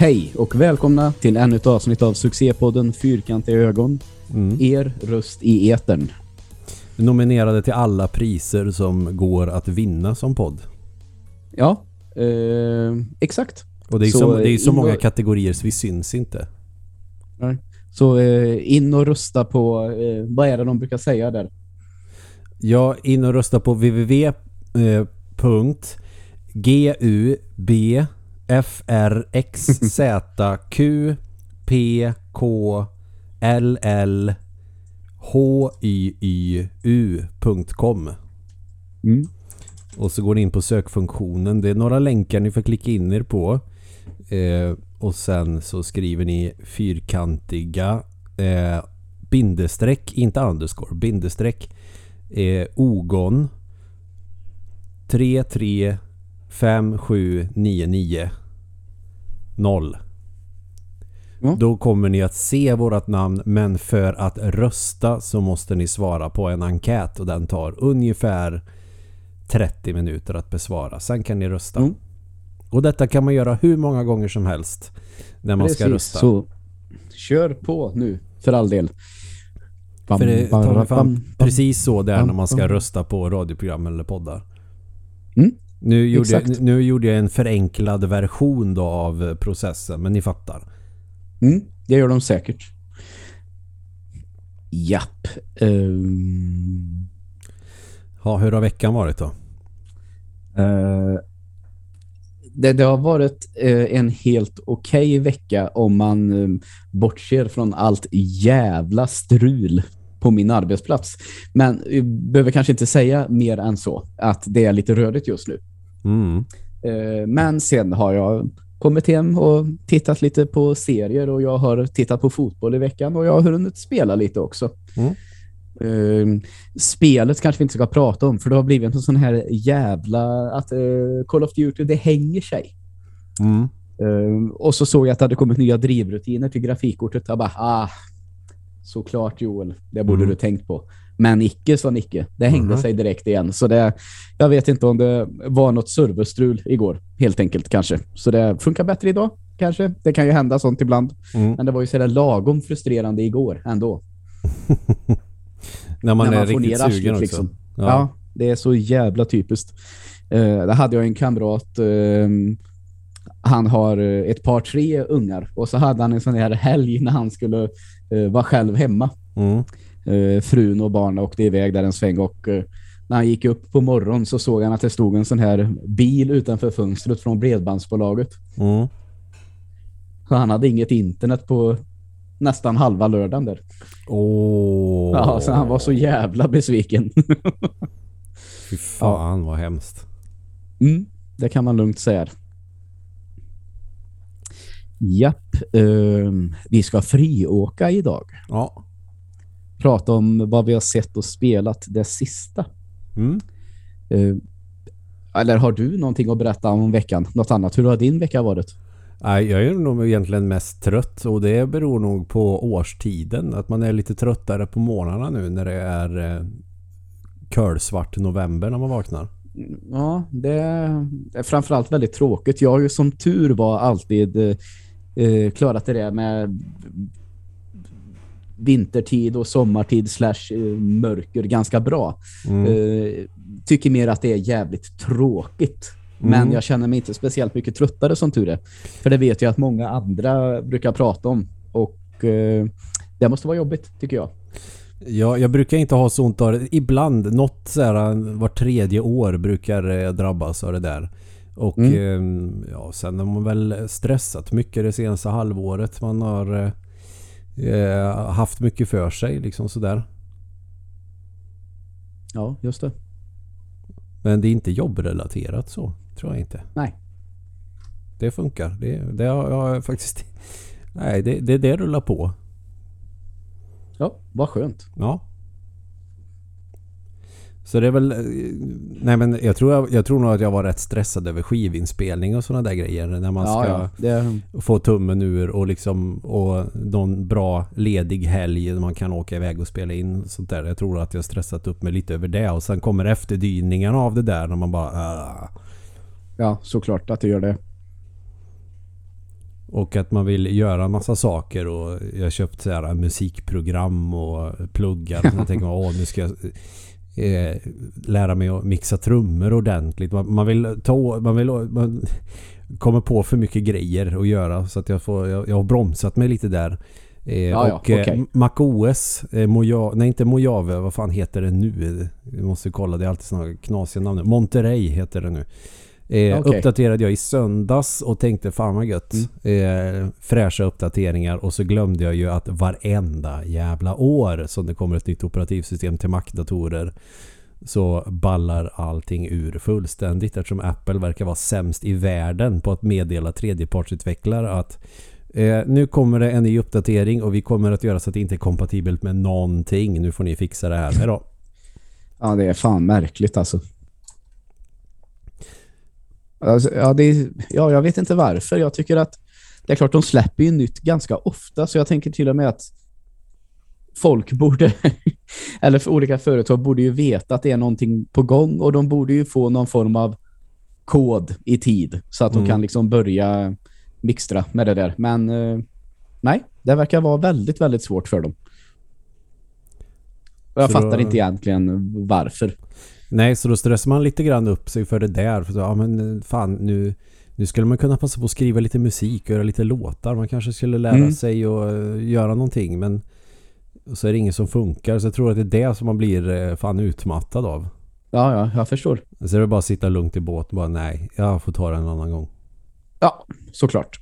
Hej och välkomna till ännu ett avsnitt av succépodden Fyrkantiga ögon. Mm. Er röst i etern. Nominerade till alla priser som går att vinna som podd. Ja, eh, exakt. Och det är, Så, så, det är så in många och- kategorier så vi syns inte. Så eh, in och rösta på, eh, vad är det de brukar säga där? Jag in och rösta på www.gubfrxzqplllhyu.com Mm. Och så går ni in på sökfunktionen. Det är några länkar ni får klicka in er på. Eh, och sen så skriver ni fyrkantiga eh, bindestreck, inte underscore, bindestreck eh, ogon 335799 0. Ja. Då kommer ni att se vårat namn men för att rösta så måste ni svara på en enkät och den tar ungefär 30 minuter att besvara. Sen kan ni rösta. Mm. Och detta kan man göra hur många gånger som helst när man ska Precis, rösta. Så kör på nu, för all del. Bam, För det, bam, ta mig bam, bam. precis så det är när man ska rösta på radioprogram eller poddar. Mm, Nu gjorde, jag, nu gjorde jag en förenklad version då av processen, men ni fattar. Mm, det gör de säkert. Japp. Ehm, Ja, hur har veckan varit då? Eh, det, det har varit eh, en helt okej vecka om man eh, bortser från allt jävla strul på min arbetsplats. Men vi behöver kanske inte säga mer än så, att det är lite rörigt just nu. Mm. Eh, men sen har jag kommit hem och tittat lite på serier och jag har tittat på fotboll i veckan och jag har hunnit spela lite också. Mm. Eh, spelet kanske vi inte ska prata om för det har blivit en sån här jävla att eh, Call of Duty det hänger sig. Mm. Eh, och så såg jag att det hade kommit nya drivrutiner till grafikkortet. Jag bara, ah, såklart Joel, det borde Mm. du tänkt på. Men icke sa Nicke. Det hängde Mhm. sig direkt igen. Så det, jag vet inte om det var något serverstrul igår, helt enkelt kanske. Så det funkar bättre idag, kanske. Det kan ju hända sånt ibland. Mm. Men det var ju sådär lagom frustrerande igår ändå. När man när är man ner riktigt sugen också. liksom. Ja. Ja. det är så jävla typiskt. Uh, där hade jag en kamrat, eh, han har eh, ett par tre ungar och så hade han en sån här helg när han skulle eh, vara själv hemma. Mm. Eh, frun och barnen åkte iväg där en sväng och eh, när han gick upp på morgonen så såg han att det stod en sån här bil utanför fönstret från bredbandsbolaget. Mm. Han hade inget internet på nästan halva lördagen där. Åh. Ja, så han var så jävla besviken. Fy fan vad hemskt. Mm, det kan man lugnt säga. Japp, ehm, vi ska friåka idag. Ja. Prata om vad vi har sett och spelat det sista. Mm. Ehm, eller har du någonting att berätta om veckan? Något annat? Hur har din vecka varit? Nej, jag är nog egentligen mest trött och det beror nog på årstiden. Att man är lite tröttare på morgnarna nu när det är eh, kölsvart november när man vaknar. Ja, det är framförallt väldigt tråkigt. Jag har ju som tur var alltid eh, eh, klarat det där med vintertid och sommartid slash eh, mörker ganska bra. Mm. Eh, tycker mer att det är jävligt tråkigt. Men Mm. jag känner mig inte speciellt mycket tröttare som tur är. För det vet jag att många andra brukar prata om. Och eh, det måste vara jobbigt, tycker jag. Ja, jag brukar inte ha så ont av det. Ibland, något så här var tredje år brukar jag drabbas av det där. Och Mm. eh, ja, sen har man väl stressat mycket det senaste halvåret. Man har eh, haft mycket för sig liksom sådär. Ja, just det. Men det är inte jobbrelaterat så, tror jag inte. Nej. Det funkar. Det, det har jag faktiskt... Nej, det, det, det rullar på. Ja, vad skönt. Ja. Så det är väl... eh, Nej men jag tror, jag, jag tror nog att jag var rätt stressad över skivinspelning och sådana där grejer. När man ska ja. Det, få tummen ur och liksom... Och någon bra ledig helg där man kan åka iväg och spela in och sånt där. Jag tror att jag stressat upp mig lite över det. Och sen kommer efterdyningarna av det där när man bara... ah. ja, såklart att det gör det. Och att man vill göra en massa saker och jag har köpt så här musikprogram och pluggar. Så jag tänker, åh nu ska jag eh, lära mig att mixa trummor ordentligt. Man, man vill ta man vill man kommer på för mycket grejer att göra så att jag får jag, jag har bromsat mig lite där. Eh, Ja, ja, och eh, okej. MacOS, eh, Moja, nej inte Mojave, vad fan heter det nu? Vi måste kolla, det är alltid sådana knasiga namn. Monterey heter det nu. Eh, Okej. Uppdaterade jag i söndags och tänkte fan vad gött. Mm. Eh, fräscha uppdateringar och så glömde jag ju att varenda jävla år som det kommer ett nytt operativsystem till Mac-datorer så ballar allting ur fullständigt eftersom Apple verkar vara sämst i världen på att meddela tredjepartsutvecklare att eh, nu kommer det en ny uppdatering och vi kommer att göra så att det inte är kompatibelt med någonting. Nu får ni fixa det här. Hejdå. Ja, det är fan märkligt alltså. Alltså ja, det är, ja, jag vet inte varför. Jag tycker att det är klart de släpper ju nytt ganska ofta så jag tänker till och med att folk borde eller för olika företag borde ju veta att det är någonting på gång och de borde ju få någon form av kod i tid så att de Mm. kan liksom börja mixtra med det där. Men eh, nej, det verkar vara väldigt, väldigt svårt för dem. Och jag Så då- fattar inte egentligen varför. Nej, så då stressar man lite grann upp sig för det där. För så, ja, men eh, fan, nu, nu skulle man kunna passa på att skriva lite musik och göra lite låtar. Man kanske skulle lära Mm. sig att eh, göra någonting. Men så är det ingen som funkar. Så jag tror att det är det som man blir eh, fan utmattad av. Ja, ja, jag förstår. Så är det bara att sitta lugnt i båten och bara nej, jag får ta det en annan gång. Ja, såklart.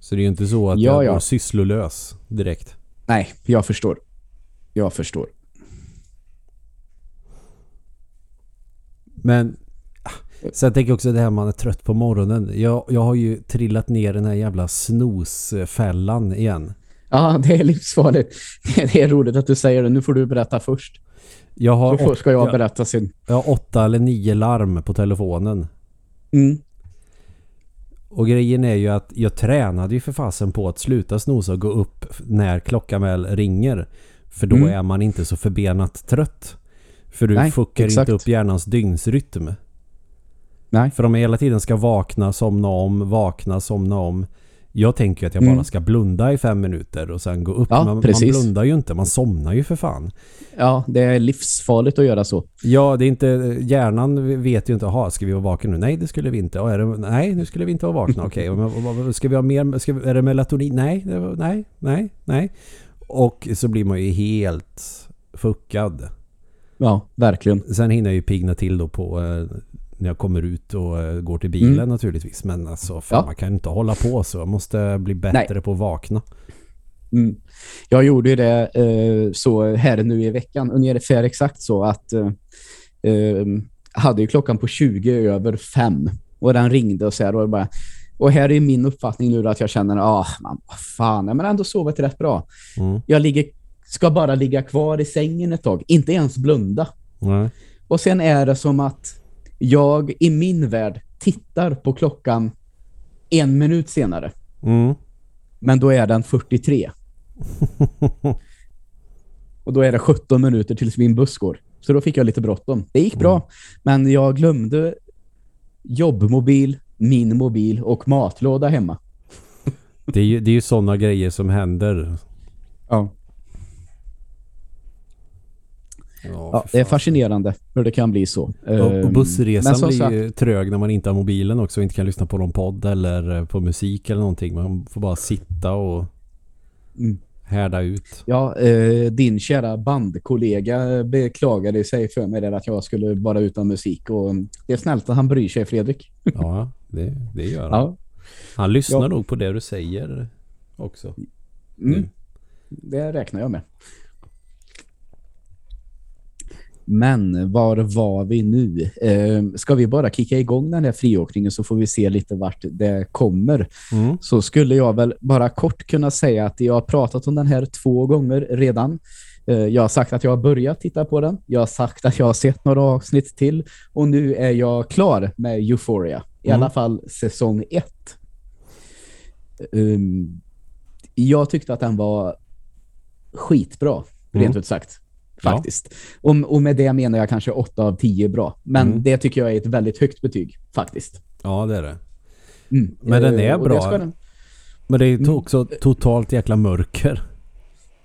Så det är ju inte så att Ja, jag ja. går sysslolös direkt. Nej, jag förstår. Jag förstår. Men ah, sen tänker jag också det här man är trött på morgonen. Jag, jag har ju trillat ner den här jävla snosfällan igen. Ja, det är livsfarligt. Det är roligt att du säger det. Nu får du berätta först. Jag har, Så ska jag jag, berätta sen. jag har åtta eller nio larm på telefonen. Mm. Och grejen är ju att jag tränade ju för fasen på att sluta snosa och gå upp när klockan väl ringer. För då Mm. är man inte så förbenat trött. För du Nej, fuckar exakt. inte upp hjärnans dygnsrytm. Nej. För om jag hela tiden ska vakna, somna om, vakna, somna om. Jag tänker att jag Mm. bara ska blunda i fem minuter och sen gå upp. Ja, man, man blundar ju inte, man somnar ju för fan. Ja, det är livsfarligt att göra så. Ja, det är inte, hjärnan vet ju inte, aha, ska vi vara vakna nu? Nej, det skulle vi inte. Är det, nej, nu skulle vi inte vara vakna. Okej, vad- ska vi ha mer, ska, är det melatonin? Nej, nej, nej, nej. Och så blir man ju helt fuckad. Ja, verkligen. Sen hinner jag ju pigna till då på eh, när jag kommer ut och eh, går till bilen Mm. naturligtvis. Men alltså, fan, Ja. man kan inte hålla på så. Jag måste bli bättre på att vakna. Mm. Jag gjorde ju det eh, så här nu i veckan, ungefär exakt så att eh, eh, hade ju klockan på 20 över fem och den ringde och så här och bara och här är min uppfattning nu att jag känner ah, man, fan, jag men ändå sovit rätt bra. Mm. Jag ligger, ska bara ligga kvar i sängen ett tag, inte ens blunda. Nej. Och sen är det som att jag i min värld tittar på klockan en minut senare. Mm. Men då är den 43. Och då är det 17 minuter tills min buss går. Så då fick jag lite bråttom. Det gick bra, men jag glömde jobbmobil, min mobil och matlåda hemma. Det är ju, det är ju sådana grejer som händer. Ja. Ja, det är fascinerande hur det kan bli så. Och, och Ehm, bussresan men som blir sagt- ju trög när man inte har mobilen också och inte kan lyssna på någon podd eller eh, på musik eller någonting. Man får bara sitta och Mm. härda ut. Ja, eh, din kära bandkollega beklagade sig för mig där att jag skulle vara utan musik och det är snällt att han bryr sig, Fredrik. Ja, det, det gör han. Ja. Han lyssnar Ja. nog på det du säger också. Mm. Det räknar jag med. Men var var vi nu? Eh, ska vi bara kicka igång den här friåkningen så får vi se lite vart det kommer. Mm. Så skulle jag väl bara kort kunna säga att jag har pratat om den här två gånger redan. Eh, jag har sagt att jag har börjat titta på den. Jag har sagt att jag har sett några avsnitt till. Och nu är jag klar med Euphoria. I Mm. alla fall säsong ett. Um, jag tyckte att den var skitbra, rent Mm. ut sagt. Ja. Faktiskt. Och, och med det menar jag kanske 8 av 10 bra. Men Mm. det tycker jag är ett väldigt högt betyg, faktiskt. Ja, det är det. Mm. Men den är Eh, bra. den- Men det är Mm. också totalt jäkla mörker.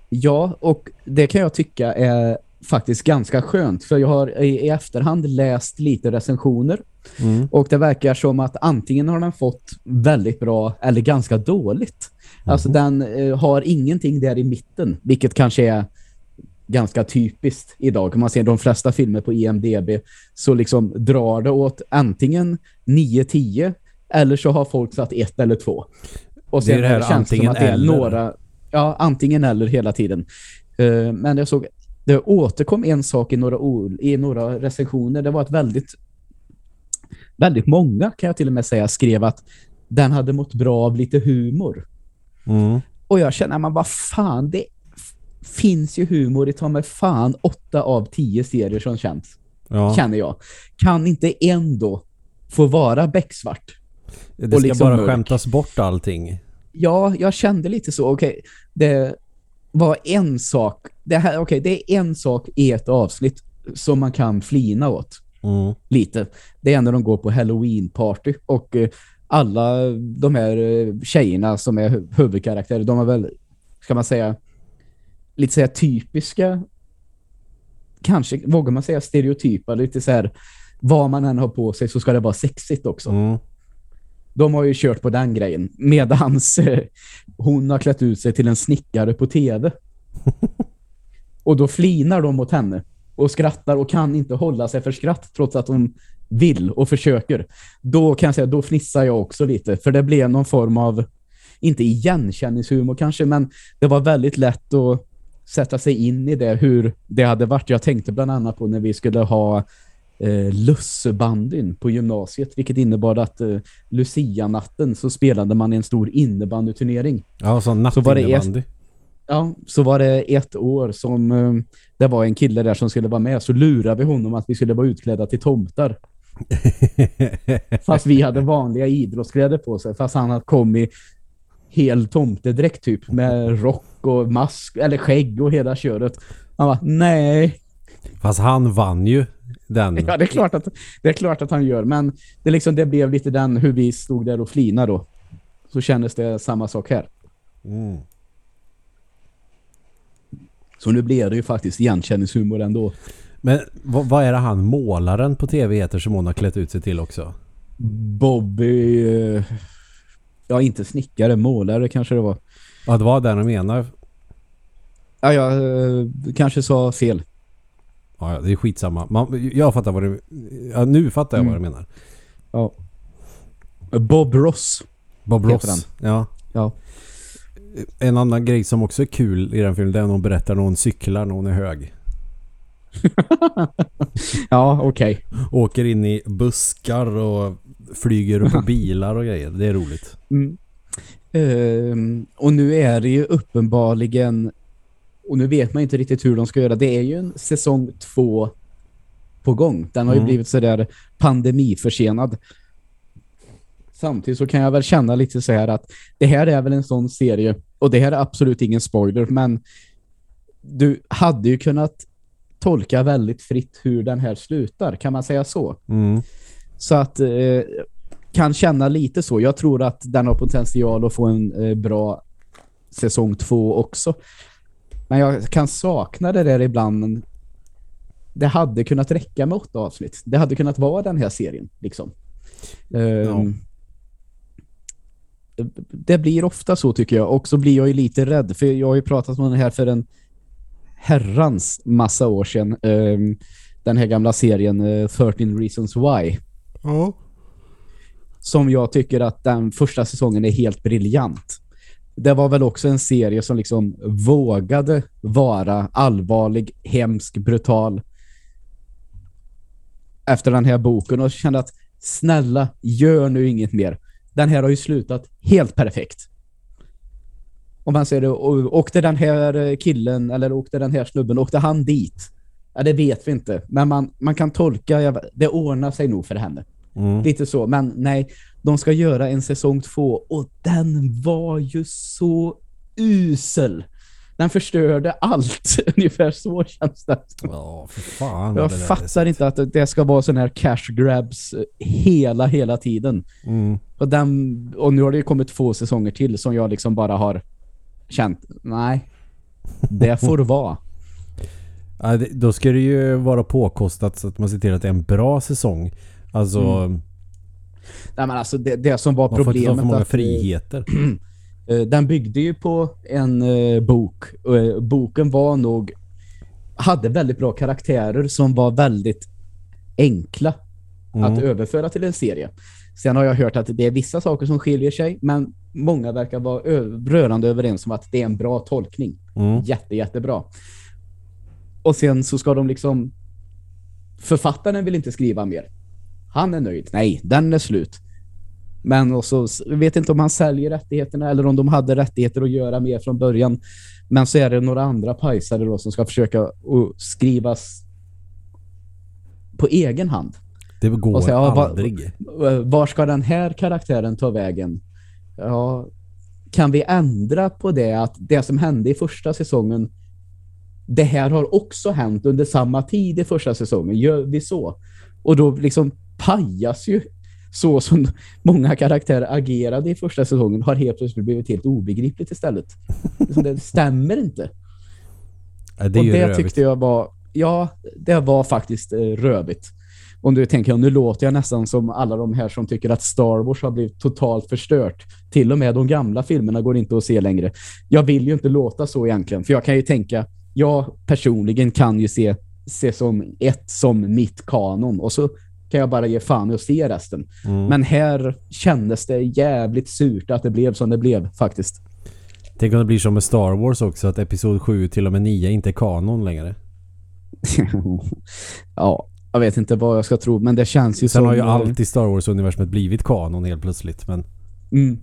Ja, och det kan jag tycka är faktiskt ganska skönt. För jag har i, i efterhand läst lite recensioner. Mm. Och det verkar som att antingen har den fått väldigt bra eller ganska dåligt. Alltså den eh, har ingenting där i mitten. Vilket kanske är ganska typiskt idag. Om man ser de flesta filmer på IMDB så liksom drar det åt antingen 9-10 eller så har folk satt ett eller två. Och Det är sen det här känns antingen att det eller. några ja, antingen eller hela tiden. Eh, men jag såg det återkom en sak i några, i några recensioner. Det var ett väldigt väldigt många kan jag till och med säga skrev att den hade mått bra av lite humor. Mm. Och jag känner, man vad fan, det finns ju humor i ta mig fan åtta av tio serier som känns, Ja. känner jag. Kan inte en då få vara becksvart? Det ska liksom bara mörk. skämtas bort allting. Ja, jag kände lite så. Okej, det var en sak. Det här, okej, det är en sak i ett avsnitt som man kan flina åt Mm. lite. Det är när de går på Halloween-party och eh, alla de här eh, tjejerna som är hu- huvudkaraktärer, de har väl, ska man säga, lite så här typiska, kanske vågar man säga stereotypa, lite så här, vad man än har på sig så ska det vara sexigt också. Mm. De har ju kört på den grejen. Medans eh, hon har klätt ut sig till en snickare på tv. och då flinar de mot henne. Och skrattar och kan inte hålla sig för skratt trots att hon vill och försöker. Då kan jag säga, då fnissar jag också lite. För det blev någon form av, inte igenkänningshumor kanske, men det var väldigt lätt att sätta sig in i det, hur det hade varit. Jag tänkte bland annat på när vi skulle ha eh, lussebandyn på gymnasiet, vilket innebar att eh, Lucia-natten så spelade man en stor innebandyturnering. Ja, Så nattinnebandy. Ja, så var det ett år som eh, det var en kille där som skulle vara med, så lurade vi honom att vi skulle vara utklädda till tomtar. Fast vi hade vanliga idrottskläder på sig, fast han hade kommit hel tomtedräkt typ, med rock och mask, eller skägg och hela köret. Han var nej, Fast han vann ju den. Ja, det är klart att, det är klart att han gör. Men det, liksom, det blev lite den hur vi stod där och flinade då. Så kändes det samma sak här. Mm. Så nu blev det ju faktiskt igenkänningshumor ändå. Men vad, vad är det han målaren på tv heter som hon har klätt ut sig till också? Bobby... Ja, inte snickare, målare kanske det var. Ja, det var den de menar. Ja, jag eh, kanske sa fel. Ja, det är skitsamma. Man, jag fattar vad du... Ja, nu fattar jag Mm. vad du menar. Ja. Bob Ross. Bob Ross. Ja. Ja. En annan grej som också är kul i den filmen det är när hon berättar när hon cyklar när hon är hög. Ja, okej. Åker in i buskar och flyger på bilar och grejer. Det är roligt. Mm. Ehm, och nu är det ju uppenbarligen och nu vet man inte riktigt hur de ska göra. Det är ju en säsong två på gång. Den har ju Mm. blivit sådär pandemiförsenad. Samtidigt så kan jag väl känna lite så här att det här är väl en sån serie och det här är absolut ingen spoiler men du hade ju kunnat tolka väldigt fritt hur den här slutar. Kan man säga så? Mm. Så att eh, kan känna lite så. Jag tror att den har potential att få en eh, bra säsong två också. Men jag kan sakna det där ibland. Det hade kunnat räcka med åtta avsnitt. Det hade kunnat vara den här serien. Liksom. Ehm, Det blir ofta så tycker jag. Och så blir jag ju lite rädd. För jag har ju pratat om den här för en herrans massa år sedan. Ehm, den här gamla serien eh, 13 Reasons Why Ja. som jag tycker att den första säsongen är helt briljant. Det var väl också en serie som liksom vågade vara allvarlig, hemsk, brutal efter den här boken och kände att snälla, gör nu inget mer. Den här har ju slutat helt perfekt. Om man säger det, åkte den här killen eller åkte den här snubben, åkte han dit? Ja, det vet vi inte. Men man, man kan tolka, jag- det ordnar sig nog för henne. Mm. Lite så, men nej, de ska göra en säsong två och den var ju så usel. Den förstörde allt. Ungefär så känns det. Ja, för fan. Jag fattar inte att det ska vara sån här cash grabs eh, hela, hela tiden. Mm. Och, den, och nu har det ju kommit två säsonger till som jag liksom bara har känt, nej, det får vara. Ja, det, då ska det ju vara påkostat så att man ser till att det är en bra säsong. Alltså, Mm. Nej, men alltså det, det som var man får inte problemet för många att, eh, friheter. Eh, Den byggde ju på en eh, bok. Och, eh, boken var nog hade väldigt bra karaktärer som var väldigt enkla att Mm. överföra till en serie. Sen har jag hört att det är vissa saker som skiljer sig, men många verkar vara rörande överens om att det är en bra tolkning. Mm. Jätte, jättebra. Och sen så ska de liksom författaren vill inte skriva mer. Han är nöjd. Nej, den är slut. Men också, jag vet inte om han säljer rättigheterna eller om de hade rättigheter att göra mer från början. Men så är det några andra pajsare då som ska försöka skrivas på egen hand. Det går Och så, ja, aldrig. Eh, Var ska den här karaktären ta vägen? Ja, kan vi ändra på det att det som hände i första säsongen det här har också hänt under samma tid i första säsongen. Gör vi så? Och då liksom pajas ju så som många karaktärer agerade i första säsongen har helt plötsligt blivit helt obegripligt istället. Liksom det stämmer inte. Ja, det och det rövigt. tyckte jag var, ja, det var faktiskt eh, rövigt. Och nu tänker nu låter jag nästan som alla de här som tycker att Star Wars har blivit totalt förstört. Till och med de gamla filmerna går inte att se längre. Jag vill ju inte låta så egentligen, för jag kan ju tänka, jag personligen kan ju se säsong ett som mitt kanon och så kan jag bara ge fan och se resten. Mm. Men här kändes det jävligt surt att det blev som det blev faktiskt. Tänk om det blir som med Star Wars också, att episod 7 till och med 9 inte är kanon längre. ja, jag vet inte vad jag ska tro, men det känns ju Sen som... har ju allt i Star Wars-universumet blivit kanon helt plötsligt. Men Mm.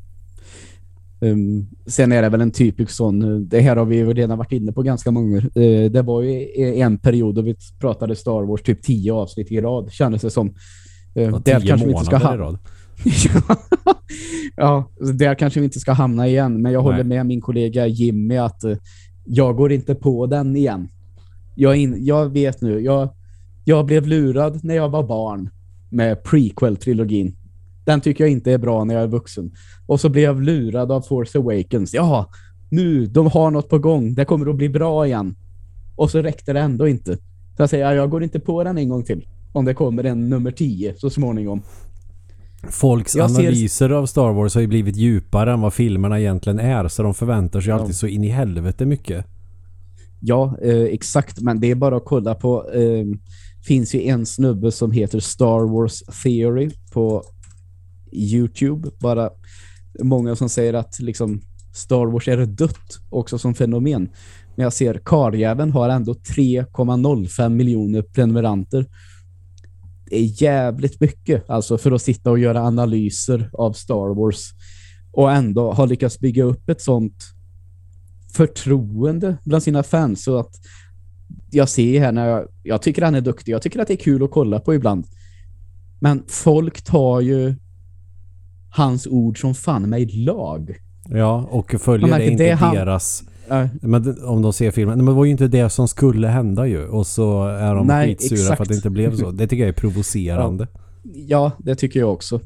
Um, sen är det väl en typisk sån, eh, det här har vi ju redan varit inne på ganska många. Uh, det var ju i en period då vi pratade Star Wars typ tio avsnitt i rad, kändes det som. Uh, där kanske vi inte ska i hamna. rad. ja, där kanske vi inte ska hamna igen, men jag håller Nej. med min kollega Jimmy att eh, jag går inte på den igen. Jag, in, jag vet nu, jag, jag blev lurad när jag var barn med prequel-trilogin. Den tycker jag inte är bra när jag är vuxen. Och så blev jag lurad av Force Awakens. Ja, nu, de har något på gång. Det kommer att bli bra igen. Och så räckte det ändå inte. Så jag säger, ja, jag går inte på den en gång till. Om det kommer en nummer 10 så småningom. Folks Jag ser- analyser av Star Wars har ju blivit djupare än vad filmerna egentligen är. Så de förväntar sig Ja. alltid så in i helvete mycket. Ja, eh, exakt. Men det är bara att kolla på. Eh, finns ju en snubbe som heter Star Wars Theory på YouTube. Bara många som säger att liksom Star Wars är dött också som fenomen. Men jag ser karljäveln har ändå 3,05 miljoner prenumeranter. Det är jävligt mycket alltså för att sitta och göra analyser av Star Wars och ändå ha lyckats bygga upp ett sånt förtroende bland sina fans så att jag ser här när jag, jag tycker han är duktig. Jag tycker att det är kul att kolla på ibland. Men folk tar ju hans ord som fan med i lag. Ja, och följer Man det märker, inte det han- deras... Äh, Men om de ser filmen. Men det var ju inte det som skulle hända ju. Och så är de Nej, skitsura exakt. för att det inte blev så. Det tycker jag är provocerande. ja, det tycker jag också.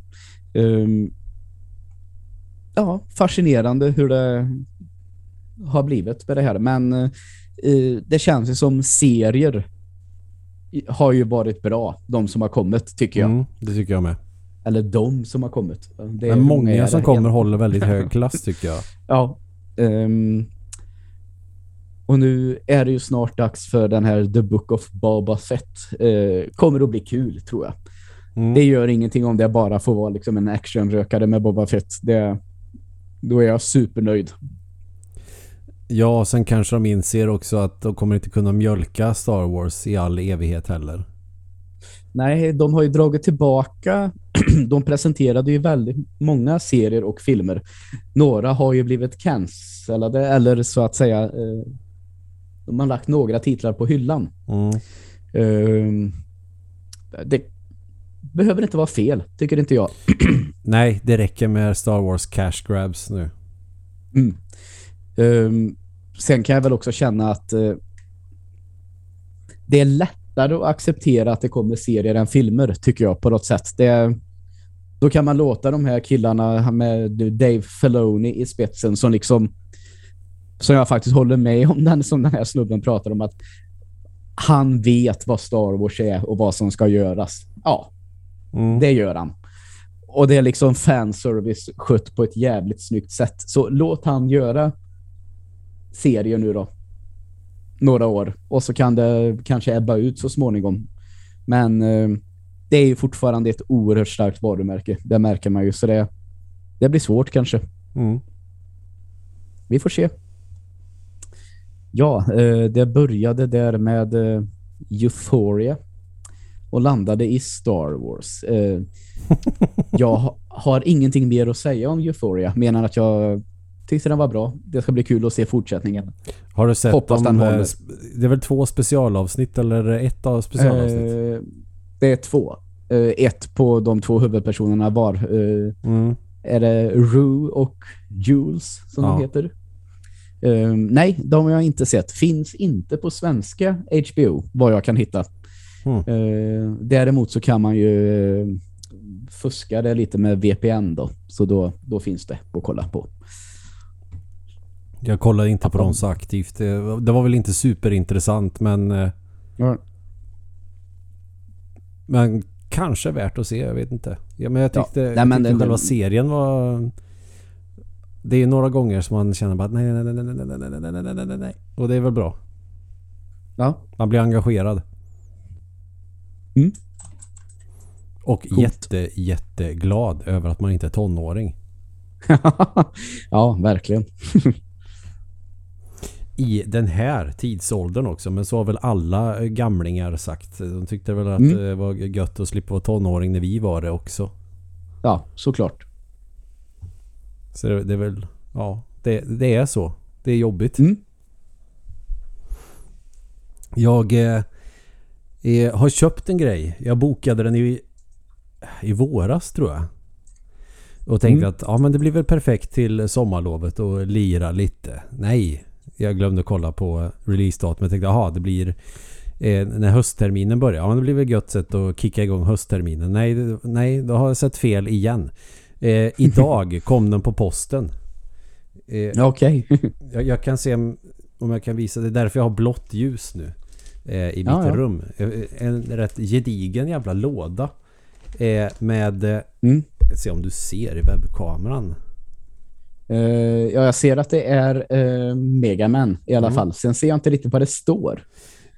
Ehm, ja, fascinerande hur det har blivit med det här. Men eh, det känns ju som serier har ju varit bra, de som har kommit, tycker jag. Mm, det tycker jag med. Eller de som har kommit. Det Men många det som igen? kommer håller väldigt hög klass tycker jag. Ja. ehm, och nu är det ju snart dags för den här The Book of Boba Fett. Uh, kommer att bli kul, tror jag. Mm. Det gör ingenting om det bara får vara liksom en actionrökare med Boba Fett. Det, då är jag supernöjd. Ja, sen kanske de inser också att de kommer inte kunna mjölka Star Wars i all evighet heller. Nej, de har ju dragit tillbaka. de presenterade ju väldigt många serier och filmer. Några har ju blivit cancellade eller så att säga eh, de har lagt några titlar på hyllan. Mm. Ehm, det behöver inte vara fel, tycker inte jag. Nej, det räcker med Star Wars cash grabs nu. Mm. Ehm, sen kan jag väl också känna att eh, det är lättare att acceptera att det kommer serier än filmer, tycker jag, på något sätt. Det, då kan man låta de här killarna med Dave Filoni i spetsen som liksom som jag faktiskt håller med om den som den här snubben pratar om att han vet vad Star Wars är och vad som ska göras. Ja, mm. det gör han. Och det är liksom fanservice skött på ett jävligt snyggt sätt. Så låt han göra serien nu då. Några år. Och så kan det kanske ebba ut så småningom. Men eh, det är ju fortfarande ett oerhört starkt varumärke. Det märker man ju. Så det, det blir svårt kanske. Mm. Vi får se. Ja, eh, det började där med eh, Euphoria och landade i Star Wars. Jag har ingenting mer att säga om Euphoria, menar att jag tyckte den var bra. Det ska bli kul att se fortsättningen. Har du sett Hoppas om, den det är väl två specialavsnitt eller ett av specialavsnitt? det är två. ett på de två huvudpersonerna var. Mm. Är det Rue och Jules som ja. de heter? Nej, de har jag inte sett. Finns inte på svenska HBO, vad jag kan hitta. Mm. Däremot så kan man ju fuska det lite med VPN då. Så då, då finns det att kolla på. Jag kollar inte på dem så aktivt. Det, det var väl inte superintressant men... Ja. Men kanske värt att se, jag vet inte. Ja, men jag tyckte, ja. nej, jag tyckte själva serien var det är några gånger som man känner bara nej, nej, nej, nej, nej, nej, nej, nej, nej, nej. Och det är väl bra. Ja. Man blir engagerad. Mm. Och Coolt. jätte, jätteglad över att man inte är tonåring. ja, verkligen. I den här tidsåldern också. Men så har väl alla gamlingar sagt. De tyckte väl att mm. det var gött att slippa vara tonåring när vi var det också. Ja, såklart. Så det, det, är väl, ja, det, det, är så. Det är jobbigt. Mm. Jag eh, eh, har köpt en grej. Jag bokade den i, i våras tror jag. Och tänkte mm. att ja, men det blir väl perfekt till sommarlovet och lira lite. Nej, jag glömde kolla på releasedatumet. Jag tänkte jaha, det blir eh, när höstterminen börjar. Ja, men det blir väl gött sätt att kicka igång höstterminen. Nej, nej, då har jag sett fel igen. Eh, idag kom den på posten. Eh, Okej. Okay. jag, jag, kan se om jag kan visa. Det är därför jag har blått ljus nu. Eh, I mitt ja, ja. rum. Eh, en rätt gedigen jävla låda. Eh, med... Eh, mm. Se om du ser i webbkameran. Uh, ja, jag ser att det är uh, Megaman i alla mm. fall. Sen ser jag inte riktigt vad det står.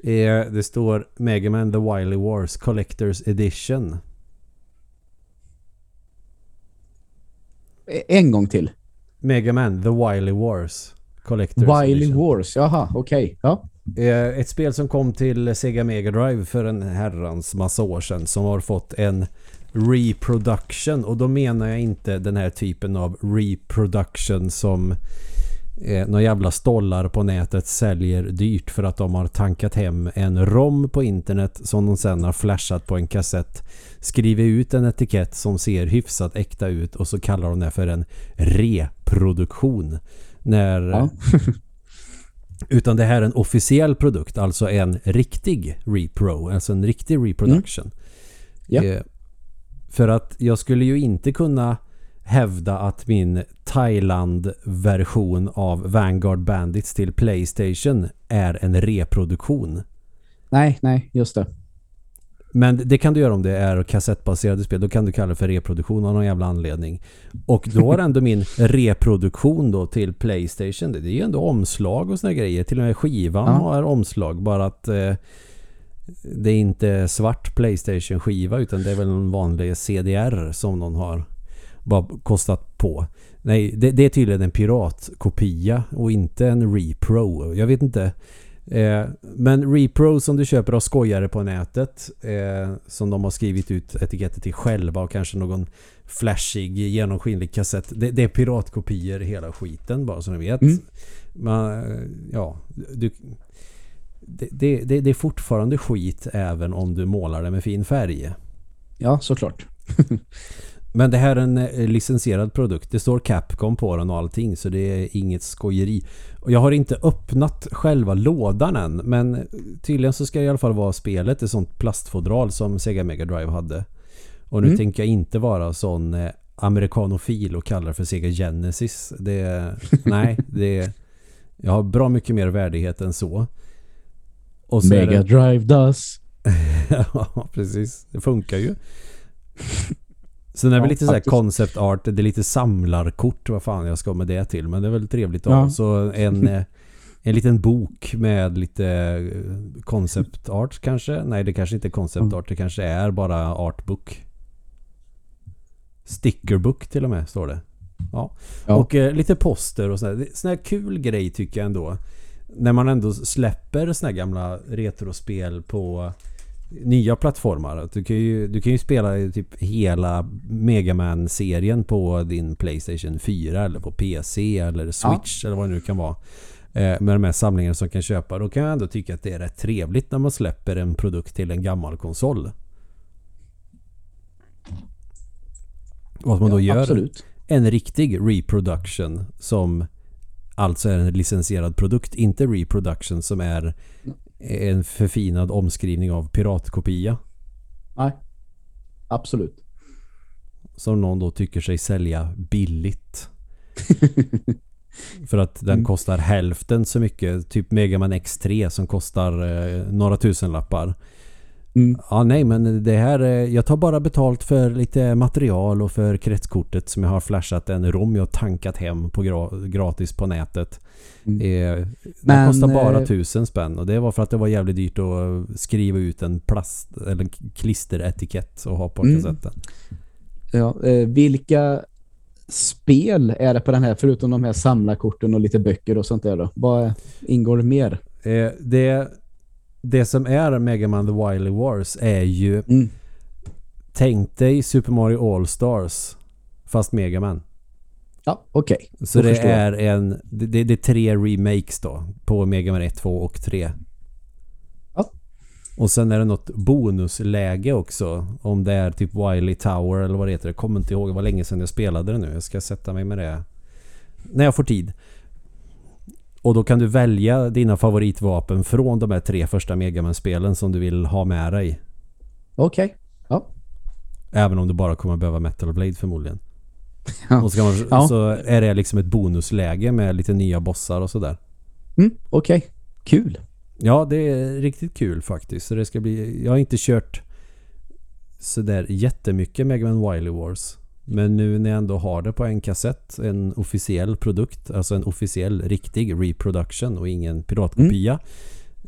Uh, det står Megaman The Wily Wars Collector's Edition. En gång till. Mega Man, The Wily Wars. Collector's Wily Edition. Wars, jaha, okej. Okay. Ja. Eh, ett spel som kom till Sega Mega Drive för en herrans massa år sedan som har fått en reproduction och då menar jag inte den här typen av reproduction som eh, några jävla stollar på nätet säljer dyrt för att de har tankat hem en ROM på internet som de sen har flashat på en kassett skrivit ut en etikett som ser hyfsat äkta ut och så kallar de det för en reproduktion. När, ja. utan det här är en officiell produkt, alltså en riktig repro, alltså en riktig reproduction. Mm. Ja. Eh, för att jag skulle ju inte kunna hävda att min Thailand-version av Vanguard Bandits till Playstation är en reproduktion. Nej, nej, just det. Men det kan du göra om det är kassettbaserade spel. Då kan du kalla det för reproduktion av någon jävla anledning. Och då har ändå min reproduktion då till Playstation. Det är ju ändå omslag och såna grejer. Till och med skivan ja. har omslag. Bara att eh, det är inte svart Playstation-skiva utan det är väl en vanlig CDR som någon har bara kostat på. Nej, det, det är tydligen en piratkopia och inte en repro. Jag vet inte. Eh, men Repro som du köper av skojare på nätet eh, som de har skrivit ut etiketter till själva och kanske någon flashig genomskinlig kassett. Det, det är piratkopior hela skiten bara så ni vet. Mm. Man, ja, du, det, det, det, är fortfarande skit även om du målar det med fin färg. Ja, såklart. Men det här är en eh, licensierad produkt. Det står Capcom på den och allting så det är inget skojeri. Och jag har inte öppnat själva lådan än men tydligen så ska det i alla fall vara spelet ett sånt plastfodral som Sega Mega Drive hade. Och nu Mm. tänker jag inte vara sån eh, amerikanofil och kalla det för Sega Genesis. Det, nej, det jag har bra mycket mer värdighet än så. Och Mega det, Drive does. ja, precis. Det funkar ju. Sen är det Ja, lite så här concept art, det är lite samlarkort, vad fan jag ska med det till. Men det är väl trevligt att Ja. ha. Så en, eh, en liten bok med lite eh, concept art kanske. Nej, det kanske inte är concept art, det kanske är bara artbook. Stickerbook till och med, står det. Ja. Ja. Och eh, lite poster och sådär. Sån här kul grej tycker jag ändå. När man ändå släpper såna här gamla retrospel på nya plattformar. Att Du kan ju, du kan ju spela typ hela Mega man serien på din Playstation 4 eller på PC eller Switch eller vad det nu kan vara. Eh, med de här samlingarna som kan köpa. Då kan jag ändå tycka att det är rätt trevligt när man släpper en produkt till en gammal konsol. Och att man då Ja, gör Absolut. en riktig reproduction som alltså är en licensierad produkt. Inte reproduction som är en förfinad omskrivning av piratkopia. Nej. Absolut. Som någon då tycker sig sälja billigt. För att den Mm. kostar hälften så mycket. Typ Mega Man X3 som kostar eh, några tusen lappar. Mm. Ja, nej, men det här... Jag tar bara betalt för lite material och för kretskortet som jag har flashat en rom jag tankat hem på gra- gratis på nätet. Mm. Eh, Men, kostar bara eh, tusen spänn och det var för att det var jävligt dyrt att skriva ut en plast eller en klisteretikett och ha på Mm. kassetten. Ja, eh, vilka spel är det på den här förutom de här samlarkorten och lite böcker och sånt där då? Vad ingår mer? Eh, det, det som är Mega Man The Wily Wars är ju Mm. Tänk dig Super Mario All-Stars fast Mega Man. Ja, okej. Så Då det jag. är en det, det, är tre remakes då på Mega Man 1, 2 och 3. Ja. Och sen är det något bonusläge också. Om det är typ Wily Tower eller vad det heter. Jag kommer inte ihåg. Det var länge sedan jag spelade det nu. Jag ska sätta mig med det när jag får tid. Och då kan du välja dina favoritvapen från de här tre första Mega Man-spelen som du vill ha med dig. Okej. Ja. Även om du bara kommer behöva Metal Blade förmodligen. Ja. Och så, man, Ja. så är det liksom ett bonusläge med lite nya bossar och sådär. Mm, okej. Kul. Ja, det är riktigt kul faktiskt. Så det ska bli, jag har inte kört sådär jättemycket Mega Man Wily Wars. Men nu när jag ändå har det på en kassett, en officiell produkt, alltså en officiell riktig reproduction och ingen piratkopia.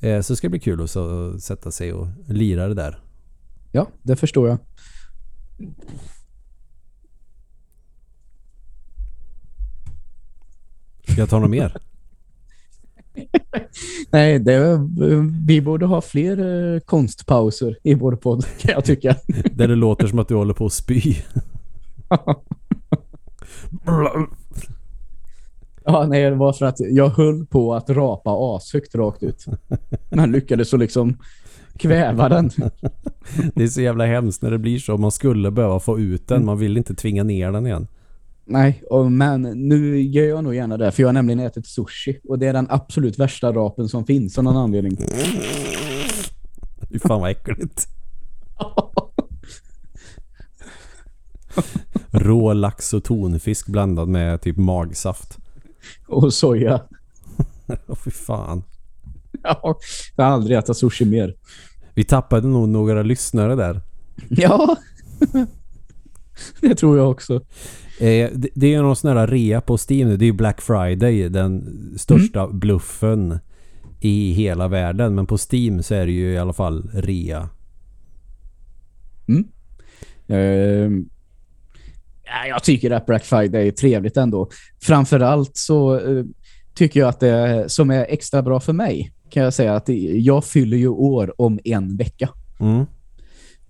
Eh, så ska det bli kul att sätta sig och lira det där. Ja, det förstår jag. Ska jag ta något mer? Nej, det, vi borde ha fler eh, konstpauser i vår podd kan jag tycka. Där det låter som att du håller på att spy. Ja, nej, det var för att jag höll på att rapa ashögt rakt ut. Men lyckades så liksom kväva den. Det är så jävla hemskt när det blir så. Man skulle behöva få ut den. Man vill inte tvinga ner den igen. Nej, och, men nu gör jag nog gärna det. För jag har nämligen ätit sushi. Och det är den absolut värsta rapen som finns av någon anledning. Fy fan vad äckligt. Rå lax och tonfisk blandad med typ magsaft. och soja. Åh fy fan. Ja, jag har aldrig ätit sushi mer. Vi tappade nog några lyssnare där. Ja, det tror jag också. Eh, det, det är någon sån här rea på Steam. nu. Det är ju Black Friday. Den största bluffen i hela världen. Men på Steam så är det ju i alla fall rea. Ehm, ja, jag tycker att Black Friday är trevligt ändå. Framförallt så eh, tycker jag att det som är extra bra för mig kan jag säga att jag fyller ju år om en vecka. Mm.